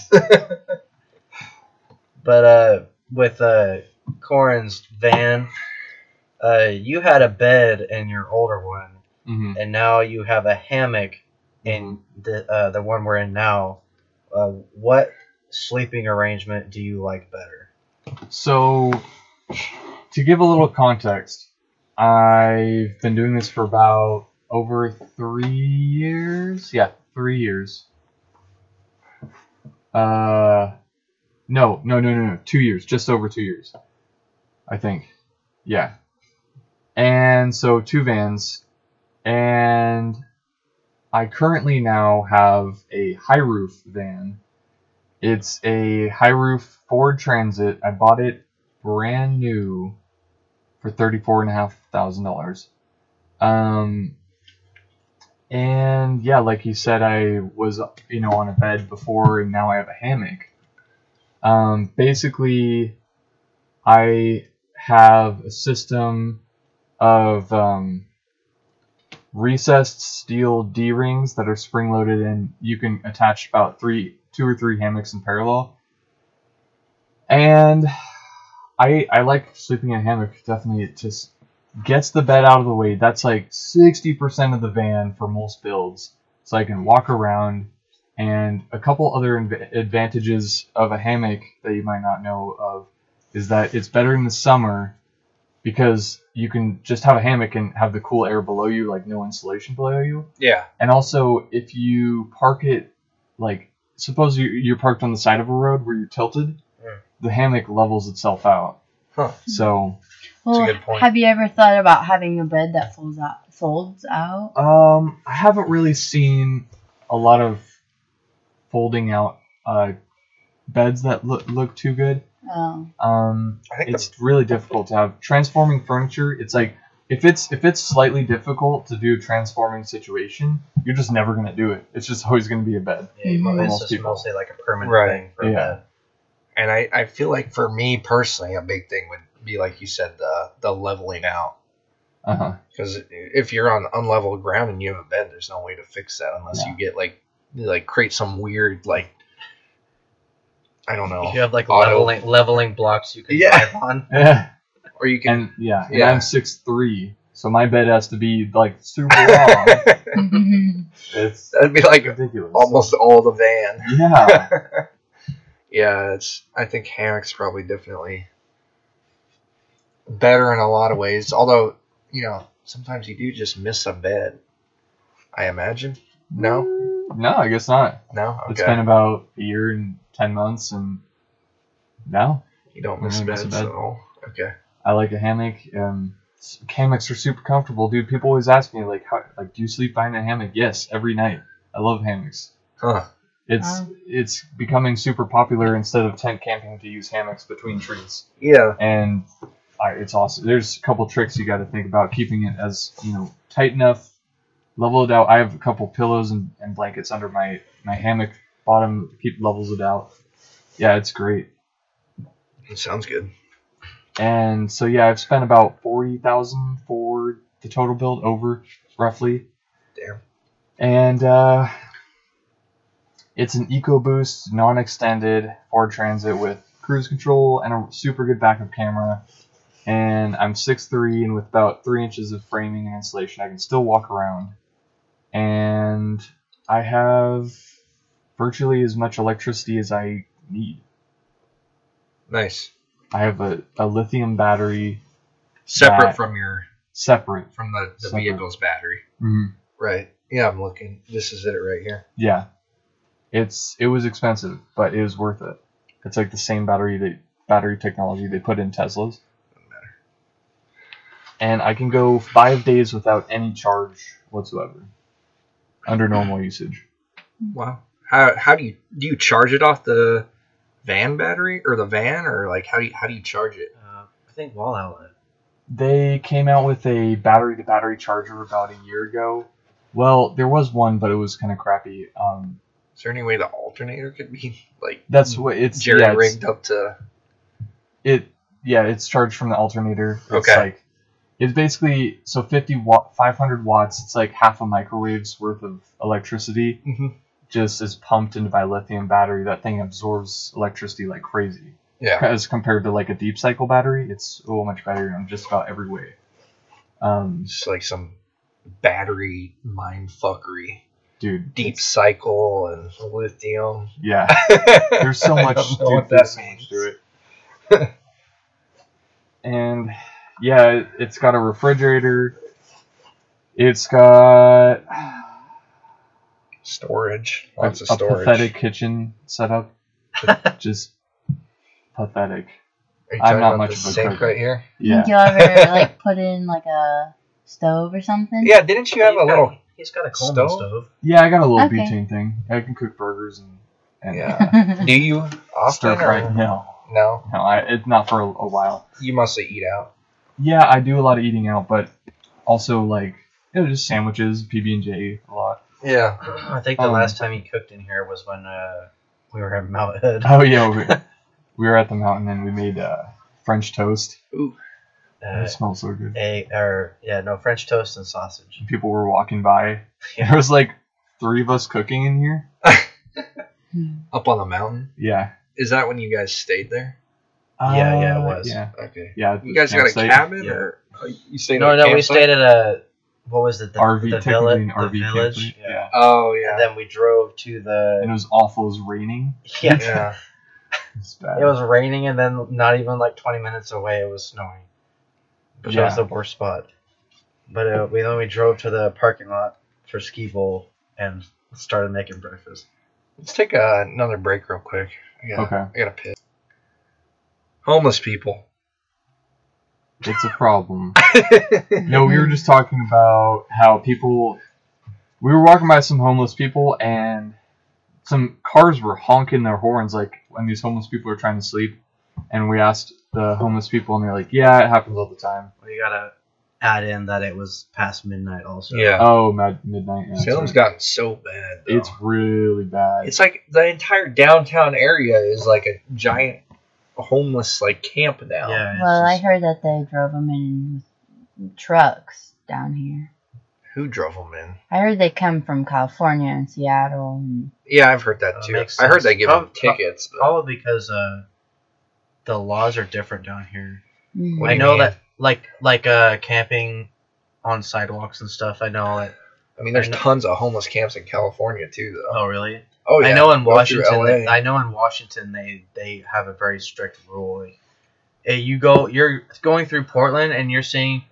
But uh, with uh, Corin's van, uh, you had a bed in your older one, hmm and now you have a hammock in the uh, the one we're in now. Uh, what sleeping arrangement do you like better? So, to give a little context, I've been doing this for about over three years. Yeah, three years. Uh, no, no, no, no, no, two years, just over two years, I think. Yeah. And so two vans, and I currently now have a high roof van. It's a high roof Ford Transit. I bought it brand new for thirty-four and a half thousand dollars. Um, and yeah, like you said, I was you know on a bed before, and now I have a hammock. Um, basically, I have a system of um, recessed steel D rings that are spring loaded, and you can attach about three, two or three hammocks in parallel. And I I like sleeping in a hammock. Definitely, it just gets the bed out of the way. That's like sixty percent of the van for most builds, so I can walk around. And a couple other inv- advantages of a hammock that you might not know of is that it's better in the summer because you can just have a hammock and have the cool air below you, like no insulation below you. Yeah. And also, if you park it, like, suppose you, you're parked on the side of a road where you're tilted, Mm. the hammock levels itself out. Huh. So, well, good point. have you ever thought about having a bed that folds out? Folds out? um, I haven't really seen a lot of folding out uh, beds that look, look too good. Oh. Um, I think it's really difficult to have transforming furniture. It's like if it's if it's slightly difficult to do a transforming situation, you're just never gonna do it. It's just always gonna be a bed. Yeah, you- Mhm. it's Most just people. mostly like a permanent Right. thing for Yeah. bed. And I, I feel like for me personally, a big thing would be like you said, the the leveling out. Uh huh. Because if you're on unlevel ground and you have a bed, there's no way to fix that unless Yeah. you get like like create some weird like I don't know, you have like Auto- leveling leveling blocks you can Yeah. drive on. Yeah. or you can And yeah, and Yeah. I'm six three, so my bed has to be like super long. it's that'd be like ridiculous. almost all the van. Yeah. yeah, it's. I think hammocks probably definitely better in a lot of ways. Although you know sometimes you do just miss a bed. I imagine. No, mm, No, I guess not. no. it's been about a year and ten months, and now you don't miss Really miss a bed. at all. Okay. I like a hammock. Um, hammocks are super comfortable, dude. People always ask me like, how, like, do you sleep behind a hammock? Yes, every night. I love hammocks. Huh. It's Wow. it's becoming super popular instead of tent camping to use hammocks between trees, Yeah. and I, it's awesome. There's a couple tricks you got to think about keeping it as you know tight enough, level it out. I have a couple pillows and, and blankets under my my hammock bottom to keep levels it out. Yeah, it's great. It sounds good. And so yeah, I've spent about forty thousand for the total build over roughly. Damn. And uh, it's an EcoBoost non-extended Ford Transit with cruise control and a super good backup camera. And I'm 6'3", and with about three inches of framing and insulation, I can still walk around. And I have virtually as much electricity as I need. Nice. I have a, a lithium battery Separate from your separate. from the, the Separate. vehicle's battery. Mhm. Right. Yeah, I'm looking. This is it right here. Yeah, it's it was expensive, but it was worth it. It's like the same battery that battery technology they put in Teslas. Doesn't matter. And I can go five days without any charge whatsoever, under normal usage. Wow. How how do you do you charge it off the van battery or the van or like how do you how do you charge it? Uh, I think wall outlet. They came out with a battery to battery charger about a year ago. Well, there was one, but it was kind of crappy. Um, Is there any way the alternator could be like that's what it's jerry yeah, it's- rigged up to? It yeah, it's charged from the alternator. It's Okay. like it's basically so 50 watt, 500 watts. It's like half a microwave's worth of electricity. Mhm. Just is pumped into by lithium battery. That thing absorbs electricity like crazy. Yeah. As compared to like a deep cycle battery, it's so much better in just about every way. Um, Just like some battery mind fuckery. dude, Deep cycle and lithium. Yeah, there's so much. dude, that so much to it. and yeah, it- it's got a refrigerator. It's got Storage. a, Lots of storage. a pathetic kitchen setup. Just pathetic. Are you I'm not about much the of a sink cook. right here? Yeah. Think you'll ever like put in like a stove or something? Yeah, didn't you have a got- little He's got a Coleman stove? stove. Yeah, I got a little Okay. butane thing. I can cook burgers and, and Yeah. Do you often stir fry. or- No, No. no, I, it's not for a, a while. You mostly eat out. Yeah, I do a lot of eating out, but also like you know, just sandwiches, PB and J a lot. Yeah. I think the Um, last time he cooked in here was when uh, we were at Mount Hood. Oh yeah, we, we were at the mountain and we made uh, French toast. Uh, It smells so good. egg, or yeah, no French toast and sausage. People were walking by. Yeah. There was like three of us cooking in here. Up on the mountain. Yeah. Is that when you guys stayed there? Yeah, yeah, it Uh, was. Yeah, Okay. yeah. You guys got a cabin Yeah. or oh, you stayed No, at a no, we stayed at a what was it? The, RV, the technically village. an the RV village. campsite. Yeah. Yeah. Oh And yeah. then we drove to the. And it was awful. It was raining. yeah. yeah. It was raining, and then not even like 20 minutes away, it was snowing. which was the worst spot. But uh, we then we drove to the parking lot for ski bowl and started making breakfast. Let's take uh, another break real quick. I gotta, Okay. I gotta piss. Homeless people. It's a problem. No, we were just talking about how people. We were walking by some homeless people, and some cars were honking their horns like when these homeless people are trying to sleep. And we asked the homeless people, and they're like, "Yeah, it happens all the time." We gotta add in that it was past midnight also. Yeah. Oh, mad- midnight. Yeah, Salem's sorry. gotten so bad. Though. It's really bad. It's like the entire downtown area is like a giant homeless like camp now. Yeah. it's Well, I heard that they drove them in trucks down here. Who drove them in? I heard they come from California and Seattle. And, Yeah, I've heard that That too. makes I heard they give them Prob- prob- tickets. But Probably because uh, the laws are different down here. Mhm. What do I know mean? that like like uh camping on sidewalks and stuff. I know that. I mean, there's I know- tons of homeless camps in California too, though. Oh really? Oh I know in Go Washington. LA. I know in Washington they they have a very strict rule. Like, eh, you go, you're going through Portland and you're seeing,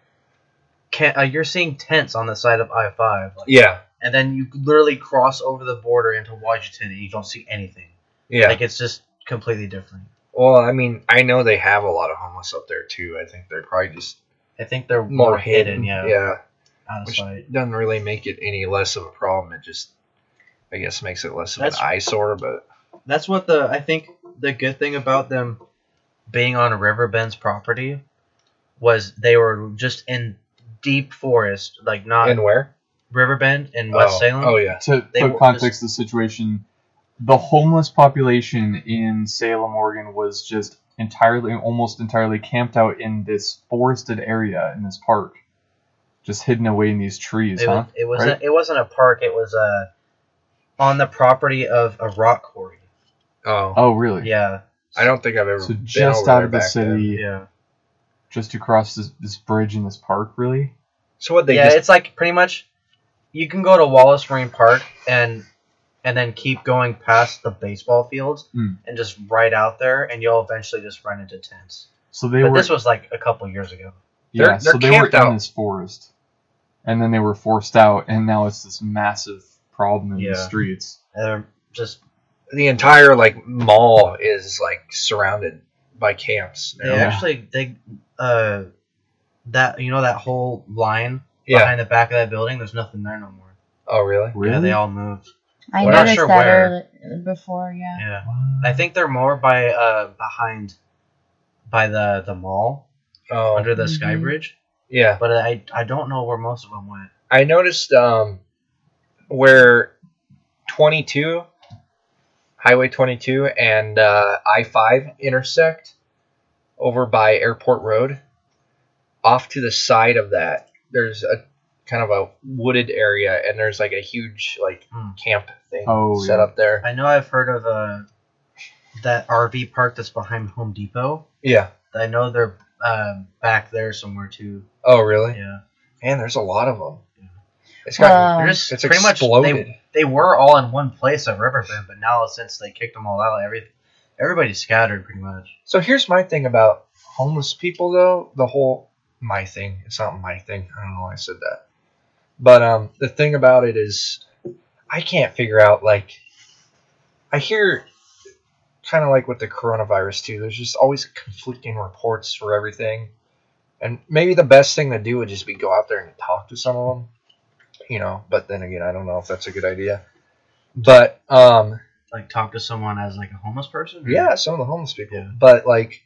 can, uh, you're seeing tents on the side of I five. Like, yeah, And then you literally cross over the border into Washington and you don't see anything. yeah. Like it's just completely different. well, I mean, I know they have a lot of homeless up there too. I think they're probably just I think they're more, more, hidden. hidden. Yeah. yeah. Out of Which doesn't really make it any less of a problem. It just, I guess, makes it less of That's- an eyesore. But That's what the I think the good thing about them being on Riverbend's property was they were just in deep forest, like not and where? Riverbend in West oh, Salem. Oh yeah. to They put context to the situation, the homeless population in Salem, Oregon, was just entirely, almost entirely camped out in this forested area in this park, just hidden away in these trees, It, huh? was, it wasn't Right? it wasn't a park. It was uh, on the property of a rock quarry. Oh, Oh, really? Yeah, I don't think I've ever So been just over out there of the back then. city, yeah, just across this, this bridge in this park, really? So what they yeah. just It's like pretty much you can go to Wallace Marine Park and and then keep going past the baseball fields Hmm. and just right out there, and you'll eventually just run into tents. So they but were, this was like a couple years ago. yeah. they're- so they're they were camped in this forest, and then they were forced out, and now it's this massive problem in the Yeah. streets. They're just the entire like mall is like surrounded by camps. they. Yeah. actually they uh that you know that whole line Yeah. behind the back of that building. There's nothing there no more. Oh really? Really? Yeah, they all moved. I We're not noticed sure that where. early, before, yeah. Yeah, I think they're more by uh behind by the the mall Oh under the sky Mhm. bridge, yeah. but I I don't know where most of them went. I noticed um where 22 Highway 22 and uh, I-5 intersect over by Airport Road. Off to the side of that, there's a kind of a wooded area, and there's like a huge like Hmm. camp thing Oh, set yeah. up there. I know I've heard of uh that RV park that's behind Home Depot. Yeah. I know they're uh, back there somewhere too. Oh, really? Yeah, Man, there's a lot of them. Yeah. It's got Well, they're just it's pretty much exploded. they they were all in one place at Riverbend, but now since they kicked them all out, every everybody's scattered pretty much. So here's my thing about homeless people, though. The whole my thing. It's not my thing. I don't know why I said that. But um, the thing about it is, I can't figure out. Like, I hear, kind of like with the coronavirus too. There's just always conflicting reports for everything, and maybe the best thing to do would just be go out there and talk to some of them. You know, but then again, I don't know if that's a good idea. But um, Like talk to someone as like a homeless person. or- yeah, some of the homeless people. Yeah. But like,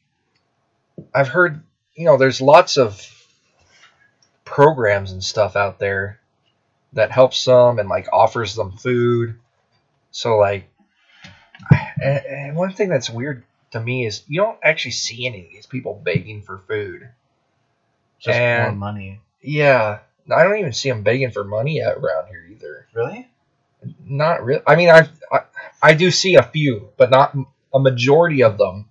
I've heard, you know, there's lots of programs and stuff out there that helps them and like offers them food. So like, and, and one thing that's weird to me is you don't actually see any of these people begging for food. just more money. Yeah, I don't even see them begging for money out around here either. Really? Not really. I mean, I, I I do see a few, but not a majority of them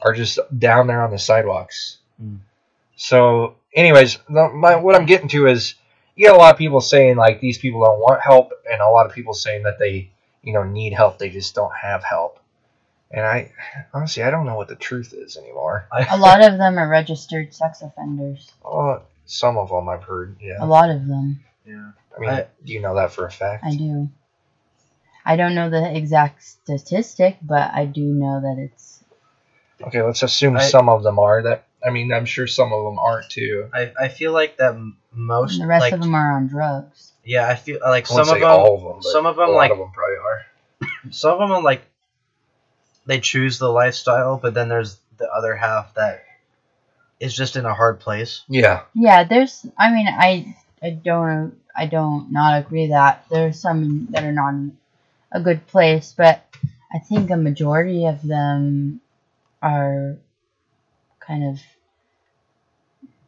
are just down there on the sidewalks. Hmm. So, anyways, the, my, what I'm getting to is you get a lot of people saying like these people don't want help, and a lot of people saying that they you know need help, they just don't have help. And I honestly I don't know what the truth is anymore. A lot of them are registered sex offenders. Oh, some of them I've heard. Yeah. A lot of them. Yeah. I mean, I- do you know that for a fact? I do. I don't know the exact statistic, but I do know that it's. Okay, let's assume I- some of them are. That I mean, I'm sure some of them aren't too. I, I feel like that m- most The rest like of them are on drugs. yeah I feel like I won't some of say them all of them. But some of them, a lot like- of them probably are. some of them are like they choose the lifestyle, but then there's the other half that is just in a hard place. Yeah, Yeah, there's. I mean, I I don't I don't not agree that there's some that are not in a good place, but I think a majority of them are kind of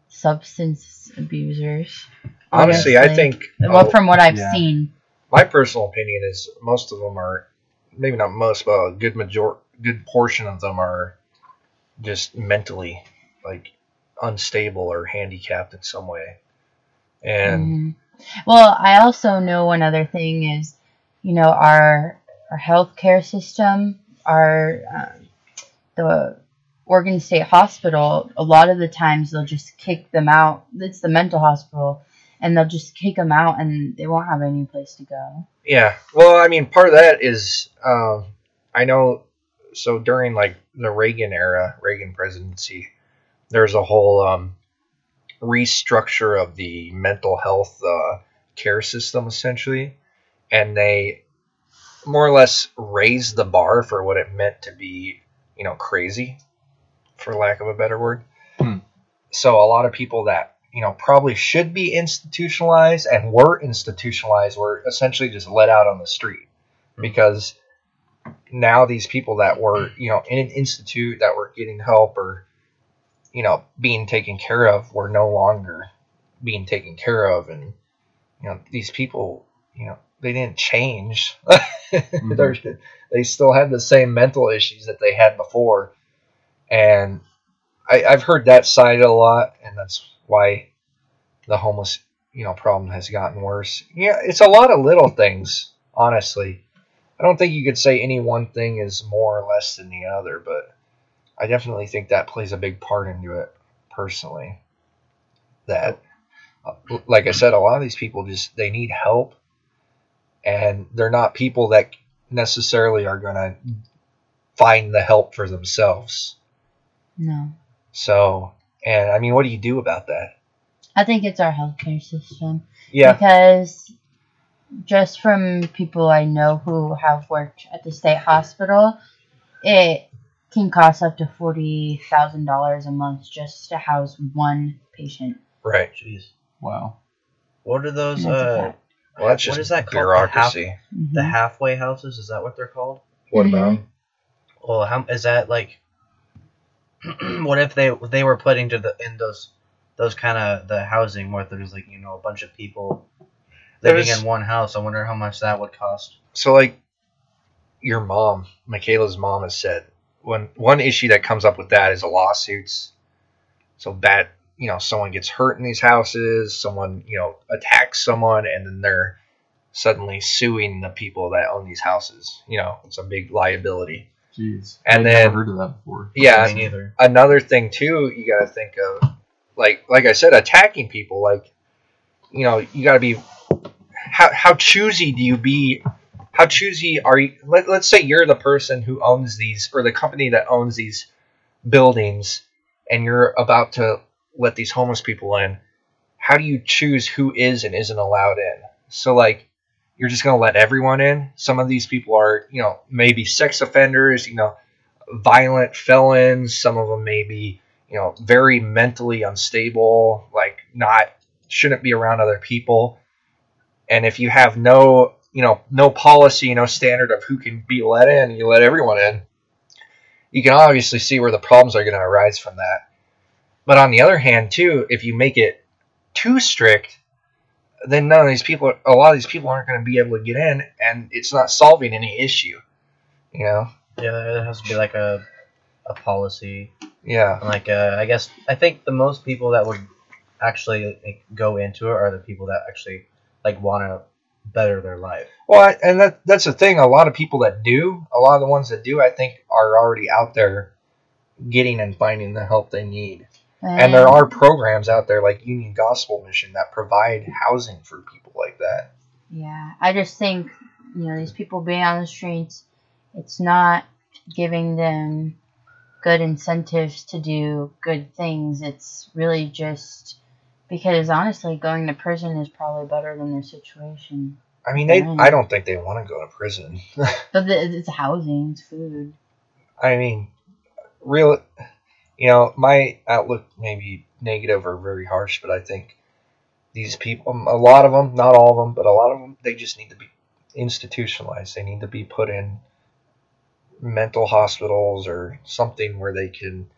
substance abusers. honestly, I honestly. think Well, from what I've Yeah. seen, my personal opinion is most of them are, maybe not most, but a good major, good portion of them are just mentally like unstable or handicapped in some way. And Mhm. Well, I also know one other thing is, you know, our our healthcare system, our um, the Oregon State Hospital. A lot of the times they'll just kick them out. It's the mental hospital, and they'll just kick them out, and they won't have any place to go. Yeah. Well, I mean, part of that is um, I know. So during like the Reagan era, Reagan presidency, there's a whole um, restructure of the mental health uh, care system essentially, and they more or less raised the bar for what it meant to be, you know, crazy, for lack of a better word. Hmm. So a lot of people that you know probably should be institutionalized and were institutionalized were essentially just let out on the street because now these people that were you know in an institute that were getting help or you know being taken care of were no longer being taken care of. And you know these people you know they didn't change. Mm-hmm. They're, they still had the same mental issues that they had before. And I, I've heard that side a lot and that's why the homeless you know problem has gotten worse. Yeah it's a lot of little things honestly. I don't think you could say any one thing is more or less than the other, but I definitely think that plays a big part into it personally. That, like I said, a lot of these people just they need help, and they're not people that necessarily are going to find the help for themselves. No, So, and I mean, what do you do about that? I think it's our healthcare system. Yeah, because just from people I know who have worked at the state hospital, it can cost up to forty thousand dollars a month just to house one patient. right. Jeez. Wow. What are those? And that's a Uh, fact. Well, that's just is that called? The bureaucracy. the Mhm. halfway houses is that what they're called? What Mhm. about? Well, how is that like? what if they they were put into the in those those kind of the housing where there's like you know a bunch of people living There's- in one house? I wonder how much that would cost. so like your mom, Michaela's mom has said when one issue that comes up with that is lawsuits. So that you know someone gets hurt in these houses, someone you know attacks someone, and then they're suddenly suing the people that own these houses. You know, it's a big liability. Jeez. And I've then- never heard of that before. Yeah, neither. another thing too you got to think of like like i said attacking people like you know you got to be how, how choosy do you be how choosy are you let, let's say you're the person who owns these or the company that owns these buildings and you're about to let these homeless people in how do you choose who is and isn't allowed in so like you're just going to let everyone in some of these people are you know maybe sex offenders you know violent felons. Some of them may be, you know, very mentally unstable, like not shouldn't be around other people. And if you have no, you know, no policy, no standard of who can be let in, you let everyone in. You can obviously see where the problems are going to arise from that. But on the other hand, too, if you make it too strict, then none of these people, a lot of these people aren't going to be able to get in, and it's not solving any issue. You know? Yeah, there has to be like a a policy. Yeah. Like uh, I guess I think the most people that would actually like, go into it are the people that actually like want to better their life. Well, I- and that that's the thing. A lot of people that do, a lot of the ones that do, I think, are already out there getting and finding the help they need. And there mm. are programs out there like Union Gospel Mission that provide housing for people like that. Yeah, I just think you know these people being on the streets, it's not giving them good incentives to do good things. It's really just because honestly, going to prison is probably better than their situation. I mean, they. Right. I don't think they want to go to prison. But the, it's housing, it's food. I mean, real. You know, my outlook may be negative or very harsh, but I think these people, a lot of them, not all of them, but a lot of them, they just need to be institutionalized. They need to be put in mental hospitals or something where they can,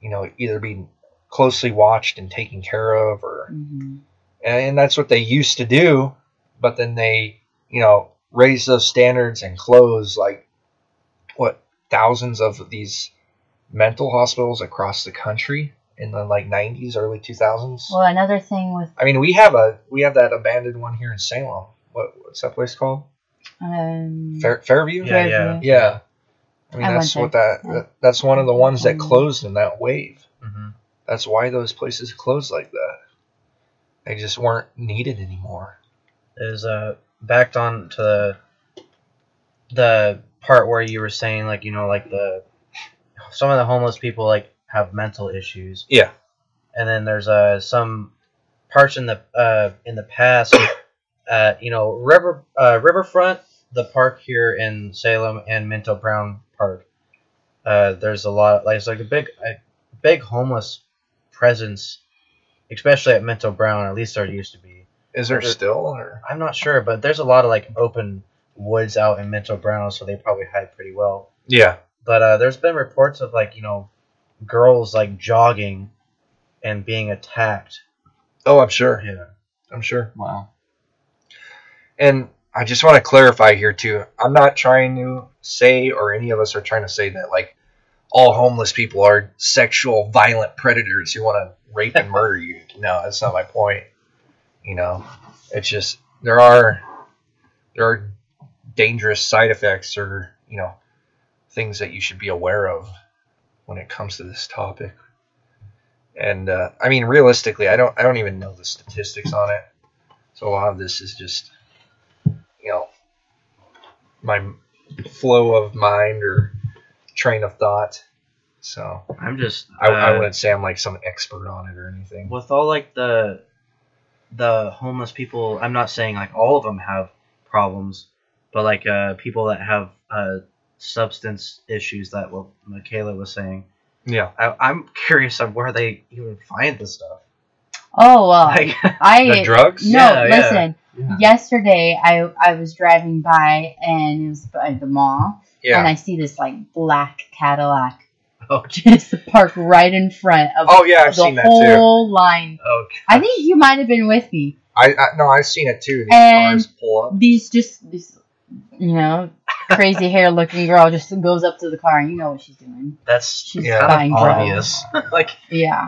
you know, either be closely watched and taken care of, or hmm and that's what they used to do. But then they, you know, raise those standards and close like what thousands of these mental hospitals across the country in the like 90s, early 2000s. Well, another thing with I mean, we have a we have that abandoned one here in Salem. What what's that place called? um, Fair, Fairview. Yeah, Fairview. yeah. Yeah. I mean, I that's what that, there. that that's one of the ones that Mm. closed in that wave. hmm That's why those places closed like that. They just weren't needed anymore. Is uh backed on to the the part where you were saying like you know like the some of the homeless people like have mental issues. Yeah. and then there's uh some parts in the uh in the past uh you know river uh riverfront the park here in salem and minto brown park uh there's a lot like it's like a big a big homeless presence especially at minto brown at least there used to be Is there There- still or i'm not sure but there's a lot of like open woods out in minto brown so they probably hide pretty well yeah? but uh, there's been reports of like you know girls like jogging and being attacked Oh, I'm sure. yeah I'm sure. Wow. And I just want to clarify here too. I'm not trying to say, or any of us are trying to say that like all homeless people are sexual, violent predators who want to rape and murder you. No, that's not my point. You know, it's just there are there are dangerous side effects or you know things that you should be aware of when it comes to this topic. And uh, I mean, realistically, I don't I don't even know the statistics on it. So a lot of this is just, you know, my flow of mind or train of thought. So i'm just I, I uh, wouldn't say I'm like some expert on it or anything. with all like the the homeless people i'm not saying like all of them have problems but like uh people that have uh substance issues that what michaela was saying Yeah, I, i'm curious of where they even find this stuff Oh well, like I the drugs. no. Yeah, yeah. listen, Yeah. yesterday I I was driving by and it was by the mall and I see this like black Cadillac oh, just parked right in front of Oh yeah, I've the seen that too. whole line. oh I think you might have been with me. I, I no, I've seen it too. These And- cars pull up. These just this you know crazy hair looking girl just goes up to the car and you know what she's doing. that's She's Yeah. buying obvious like Yeah.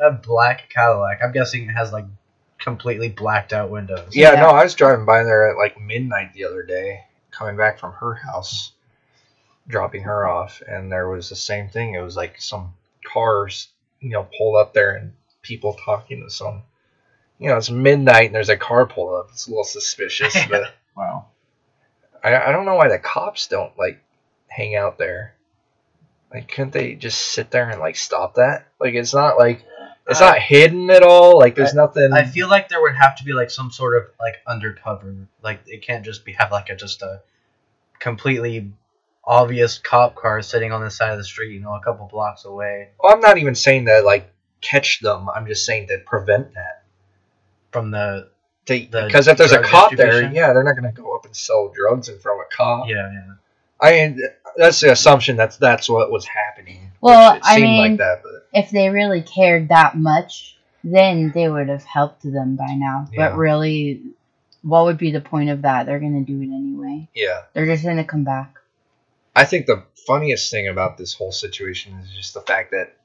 a black cadillac i'm guessing it has like completely blacked out windows Yeah, Yeah. no, I was driving by there at like midnight the other day, coming back from her house, dropping her off, and there was the same thing. It was like some cars, you know, pulled up there and people talking to some. You know, it's midnight and there's a car pulled up. It's a little suspicious, but Wow. I, I don't know why the cops don't like hang out there. Like, couldn't they just sit there and like stop that? Like, it's not like it's Uh, not hidden at all. Like, there's nothing. I feel like there would have to be like some sort of like undercover. Like it can't just be have like a just a completely obvious cop car sitting on the side of the street, you know, a couple blocks away Well, I'm not even saying that like catch them. I'm just saying to prevent that. from the To- The Because if there's a cop there, yeah, they're not going to go up and sell drugs in front of a cop. yeah, yeah. I mean, that's the assumption that's that's what was happening. Well, which it I mean- like that, but if they really cared that much, then they would have helped them by now. Yeah. But really, what would be the point of that? They're going to do it anyway. yeah. They're just going to come back. I think the funniest thing about this whole situation is just the fact that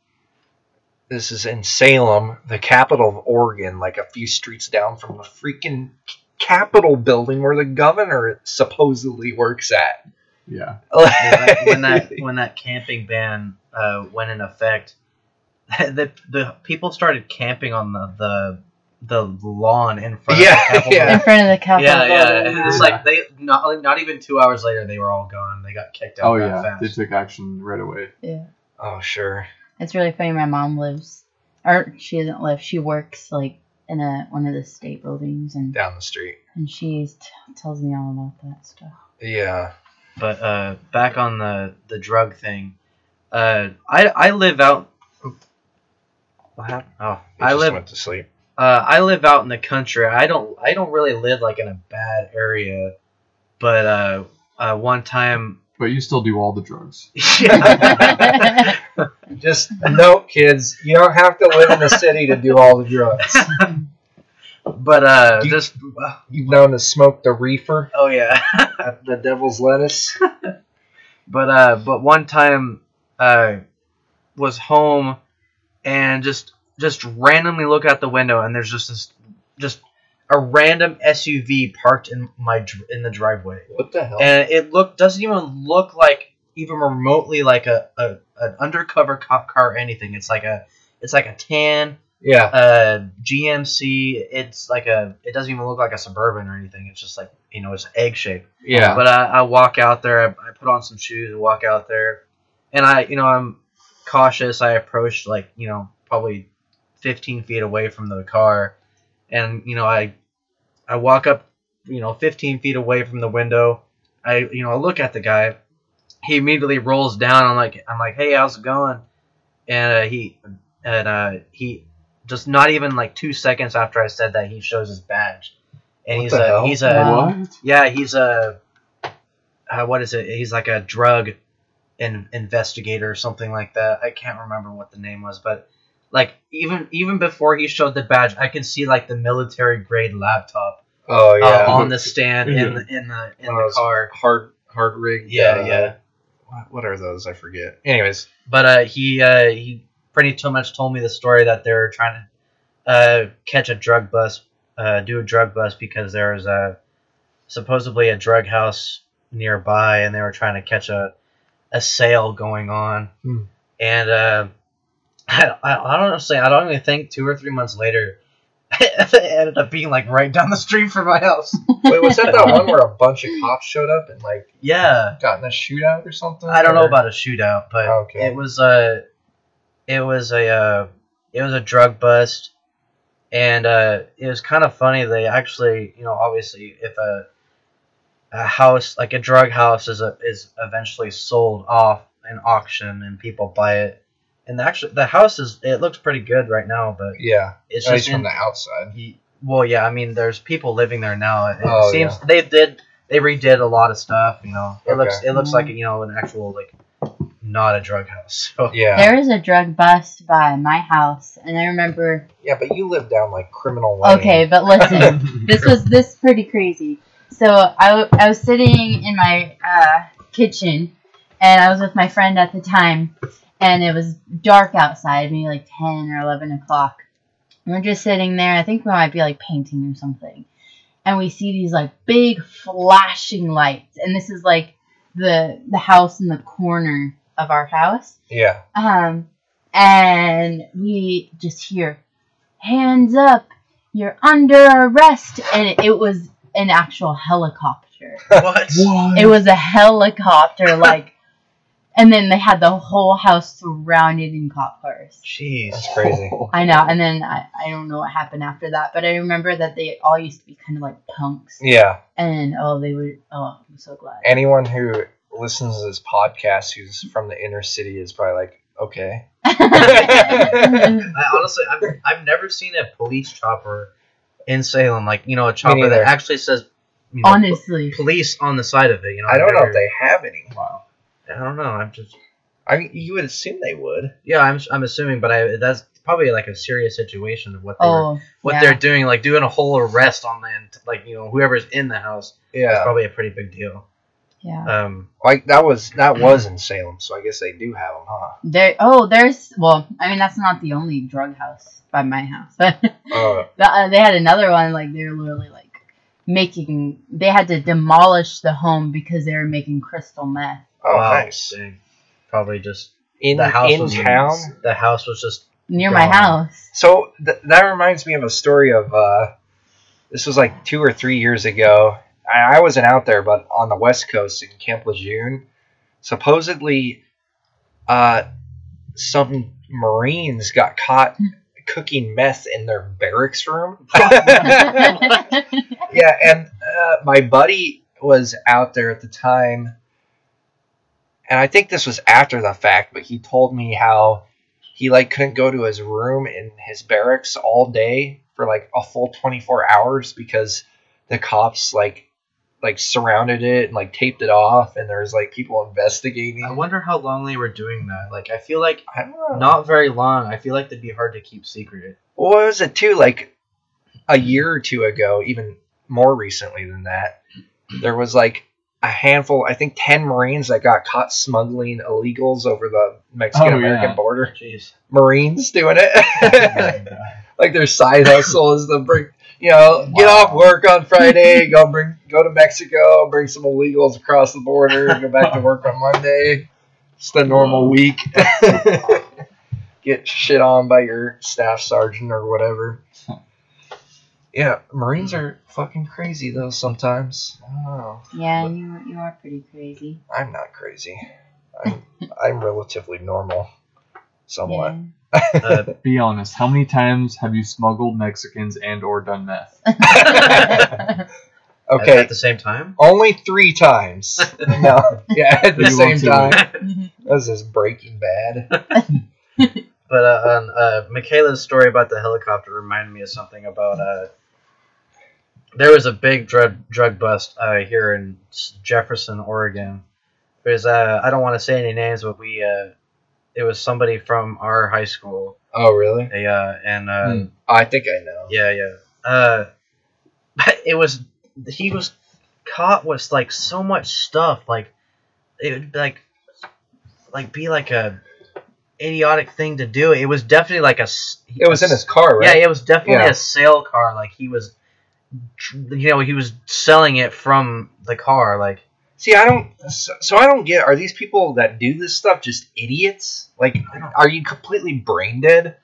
this is in Salem, the capital of Oregon, like a few streets down from the freaking Capitol building where the governor supposedly works at. Yeah. Yeah, when that when that camping ban uh, went in effect, the the people started camping on the the, the lawn in front Yeah, of the Capitol. yeah. in front of the Capitol. Yeah, yeah. building. It's like they not like, not even two hours later they were all gone. They got kicked out Oh yeah, fast. they took action right away. yeah. oh sure. It's really funny. My mom lives, or she doesn't live. She works like in a one of the state buildings, and Down the street. and she t- tells me all about that stuff. Yeah. But uh, back on the the drug thing, uh, I I live out. What happened? Oh, I just live went to sleep. Uh, I live out in the country. I don't I don't really live like in a bad area, but uh, uh, one time. But you still do all the drugs. Just note, kids, you don't have to live in the city to do all the drugs. but uh, you- just You've known to smoke the reefer oh yeah. the devil's lettuce. But uh, but one time, uh, was home, and just just randomly look out the window, and there's just this just a random SUV parked in my in the driveway, What the hell? and it look doesn't even look like even remotely like a, a an undercover cop car or anything. It's like a it's like a tan yeah. uh GMC. It's like a it doesn't even look like a suburban or anything. It's just like you know it's egg shaped. Yeah. But I, I walk out there. I, I put on some shoes and walk out there, and I, you know, I'm cautious. I approach like you know probably 15 feet away from the car, and you know I, I walk up, you know, 15 feet away from the window. I, you know, I look at the guy. He immediately rolls down. I'm like, I'm like, hey, how's it going? And uh, he, and uh, he, just not even like two seconds after I said that, he shows his badge, and What he's the a hell? he's a What? yeah, he's a uh, what is it? He's like a drug in, investigator or something like that. I can't remember what the name was, but like even even before he showed the badge, I can see like the military grade laptop oh uh, yeah. on the stand in the in the in of the car. hard hard rig. Yeah, uh, yeah. What, what are those? I forget. Anyways. But uh, he uh, he pretty too much told me the story that they're trying to uh, catch a drug bust, uh, do a drug bust because there was a supposedly a drug house nearby, and they were trying to catch a a sale going on. Hmm. And uh, I, I, say I don't even think two or three months later. it ended up being like right down the street from my house. Wait, was that that one where a bunch of cops showed up and like Yeah, got in a shootout or something? I don't know about a shootout, but Okay. it was a, it was a, uh, it was a drug bust, and uh, it was kind of funny. They actually, you know, obviously, if a, a house like a drug house is a, is eventually sold off in auction and people buy it, and actually the house is it looks pretty good right now, but Yeah. it's At just least in, from the outside. Ye- Well, yeah, I mean, there's people living there now. It Oh, seems yeah. they did they redid a lot of stuff. You know, it Okay. looks it looks like you know an actual like not a drug house. So Yeah. There is a drug bust by my house, and I remember. Yeah, but you live down like criminal lane. Okay, but listen, this was this pretty crazy. So I, w- I was sitting in my uh, kitchen, and I was with my friend at the time, and it was dark outside, maybe like ten or eleven o'clock. And we're just sitting there. I think we might be like painting or something, and we see these like big flashing lights, and this is like the the house in the corner of our house. Yeah. Um, and we just hear, hands up, you're under arrest. And it, it was an actual helicopter. what? What? It was a helicopter, like, and then they had the whole house surrounded in cop cars. Jeez. That's crazy. I know. And then I, I don't know what happened after that, but I remember that they all used to be kind of like punks. Yeah. And oh, they would, oh, I'm so glad. Anyone who listens to this podcast who's from the inner city is probably like, okay. I honestly, I've, I've never seen a police chopper in Salem. Like you know, a chopper that actually says you know, Honestly. police on the side of it. You know, I don't know if they have any. Wow. I don't know. I'm just I mean, you would assume they would. yeah. I'm I'm assuming, but I that's probably like a serious situation of what they were, Oh, what yeah. they're doing, like doing a whole arrest on the like you know whoever's in the house. That's Yeah. probably a pretty big deal. Yeah. Um, Like that was that was in Salem, so I guess they do have them, huh? There. Oh, there's. Well, I mean, that's not the only drug house by my house, but Oh. uh, they had another one. Like they were literally like making. They had to demolish the home because they were making crystal meth Oh, Wow, nice. dang. Probably just In The house in was town. the house was just near my house. So th- that reminds me of a story of uh, this was like two or three years ago. I, I wasn't out there, but on the west coast in Camp Lejeune, supposedly, uh, some Marines got caught cooking meth in their barracks room. yeah, and uh, my buddy was out there at the time, and I think this was after the fact, but he told me how he like couldn't go to his room in his barracks all day for like a full 24 hours because the cops like like surrounded it and like taped it off and there was like people investigating I wonder how long they were doing that. Like I feel like I not very long. I feel like they'd be hard to keep secret. what was it too like a year or two ago even more recently than that there was like a handful i think 10 marines that got caught smuggling illegals over the mexican american oh, yeah. border. Jeez. marines doing it. Like their side hustle is to bring you know get off work on friday go bring go to mexico bring some illegals across the border go back to work on monday. It's the normal week. Get shit on by your staff sergeant or whatever yeah marines are fucking crazy though sometimes i don't know yeah, you you are pretty crazy. i'm not crazy i'm, I'm relatively normal somewhat Uh, Be honest. How many times have you smuggled Mexicans and or done meth? Okay At the same time. Only three times. no, yeah, at the same time. That was just Breaking Bad. But uh, um, uh, Michaela's story about the helicopter reminded me of something about uh, there was a big drug drug bust uh, here in Jefferson, Oregon. There's uh, I don't want to say any names, but we uh, it was somebody from our high school. Oh, really? They, uh, and uh, Hmm. I think I know. yeah, yeah. Uh, it was he was caught with like so much stuff, like it would like like be like a idiotic thing to do. It was definitely like a. It was in his car, right? Yeah, it was definitely Yeah. a sale car. Like he was, you know, he was selling it from the car. Like See, I don't. So, so I don't get. Are these people that do this stuff just idiots? Like, are you completely brain dead,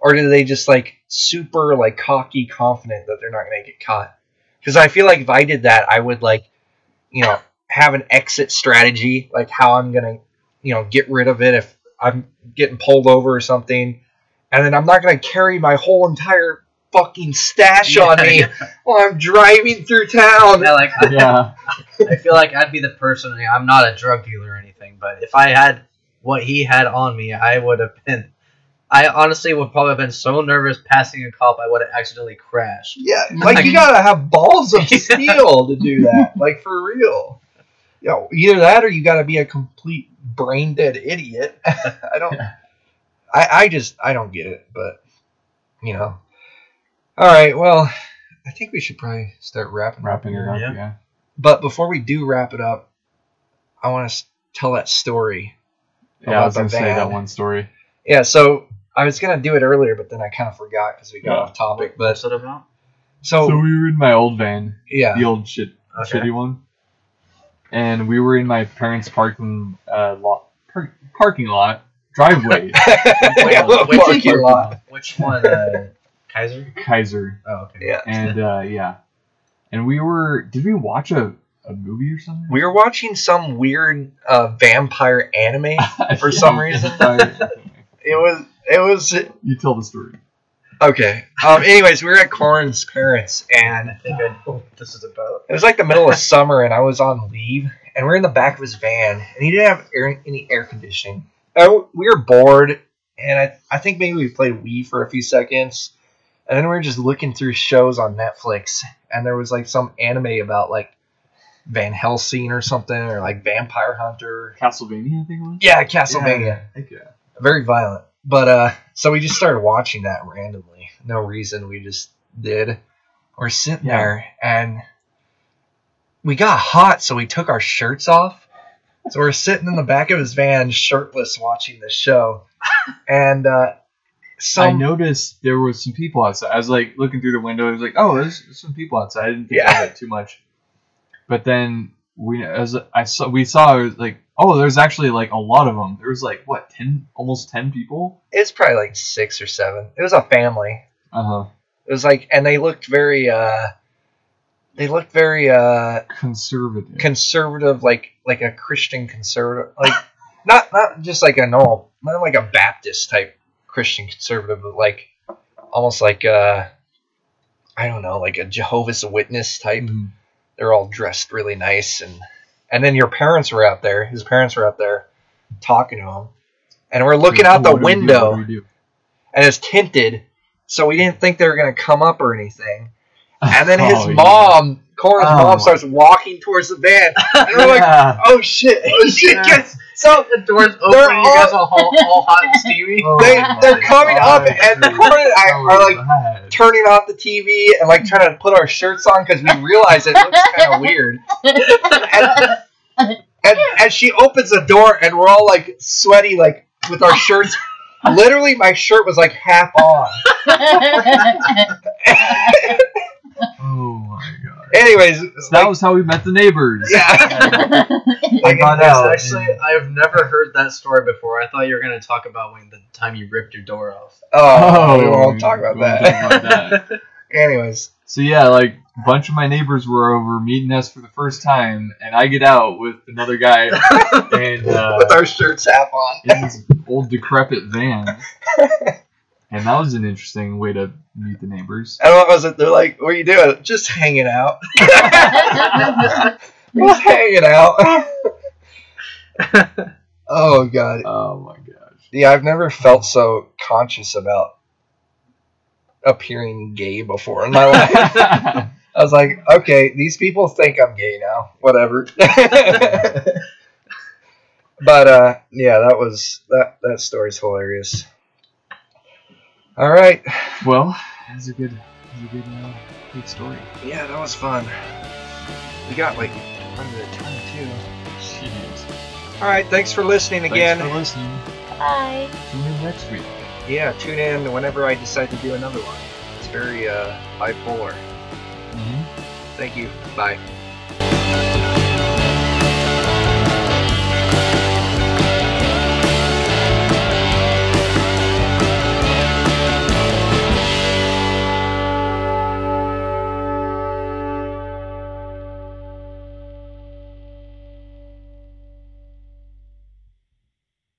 or do they just like super like cocky, confident that they're not gonna get caught? Because I feel like if I did that, I would like, you know, have an exit strategy, like how I'm gonna, you know, get rid of it if I'm getting pulled over or something, and then I'm not gonna carry my whole entire fucking stash on me yeah. while I'm driving through town. Yeah, like I, Yeah. I feel like I'd be the person. I'm not a drug dealer or anything, but if I had what he had on me, I would have been. I honestly would probably have been so nervous passing a cop, I would have accidentally crashed. Yeah, like you gotta have balls of steel to do that. Like for real. You know, either that or you gotta be a complete brain dead idiot. I don't. I I just I don't get it, but you know. All right, well, I think we should probably start wrapping Wrapping it up. Yeah. Yeah. But before we do wrap it up, I want to tell that story. Yeah. I was gonna say van. that one story. Yeah, so I was gonna do it earlier, but then I kind of forgot because we got Yeah. off topic. What's But it about? so, So we were in my old van, yeah, the old shit, Okay. shitty one, and we were in my parents' parking uh, lot, par- parking lot, driveway, Wait, which parking one? lot. Which one? Uh, Keizer? Keizer, Oh, okay. Yeah. and uh, yeah, and we were. Did we watch a, a movie or something? We were watching some weird uh, vampire anime. for some reason. It was it was you tell the story. okay. Um, anyways, we were at Corin's parents, and I think I know what this is about. it was like the middle of summer, and I was on leave, and we are in the back of his van, and he didn't have air, any air conditioning. Uh, we were bored, and I I think maybe we played Wii for a few seconds, and then we were just looking through shows on Netflix, and there was like some anime about like Van Helsing or something, or like Vampire Hunter. Castlevania, I think it was. Yeah, Castlevania. Heck yeah. very violent. But uh, so we just started watching that randomly, no reason. We just did. We're sitting Yeah. there, and we got hot, so we took our shirts off. So we're sitting in the back of his van, shirtless, watching the show, and uh, some I noticed there was some people outside. I was like looking through the window. I was like, oh, there's, there's some people outside. I didn't think Yeah. of it too much. But then we, as I saw, we saw it was like, oh, there's actually like a lot of them. There was like what, ten, almost ten people. it's probably like six or seven. It was a family. Uh huh. It was like, and they looked very, uh, they looked very uh, Conservative. conservative, like like a Christian conservative, like not not just like a normal, not like a Baptist type Christian conservative, but like almost like uh, I don't know, like a Jehovah's Witness type. Mhm. They're all dressed really nice, and and then your parents were out there. His parents were out there talking to him, and we're looking out the what do we do? window. What do we do? and it's tinted, so we didn't think they were gonna come up or anything. And then his Oh, yeah. mom, Corin's Oh, mom, starts walking towards the van, and we're like, Yeah. "Oh shit! Oh shit!" Yeah. Guys, So the doors open, They're you guys all- are all, all hot and steamy. Oh they, they're coming up, God, and dude. Cora and I That are like bad. turning off the TV and like trying to put our shirts on because we realize it looks kind of weird. And, and and she opens the door, and we're all like sweaty, like with our shirts. Literally, my shirt was like half on. Oh my god. Anyways, So like, that was how we met the neighbors. yeah. I got out. Actually, I've never heard that story before. I thought you were gonna talk about when the time you ripped your door off. Oh, we won't talk about we won't that. talk about that. Anyways, So yeah, like a bunch of my neighbors were over meeting us for the first time, and I get out with another guy and uh, with our shirts half on. in this old decrepit van, and that was an interesting way to meet the neighbors. And what was it? They're like, "What are you doing? Just hanging out. Just hanging out." oh god. Oh my gosh. Yeah, I've never felt so conscious about appearing gay before in my life. I was like, okay, these people think I'm gay now. Whatever. but uh, yeah, that was that. That story's hilarious. All right. well, it was a good, it was a good, uh, good story. Yeah, that was fun. We got like under a ton too. Jeez. All right, thanks for listening again. Thanks for listening. Bye. Tune in next week. yeah, tune in whenever I decide to do another one. It's very uh, bipolar. Mm-hmm. Thank you. Bye.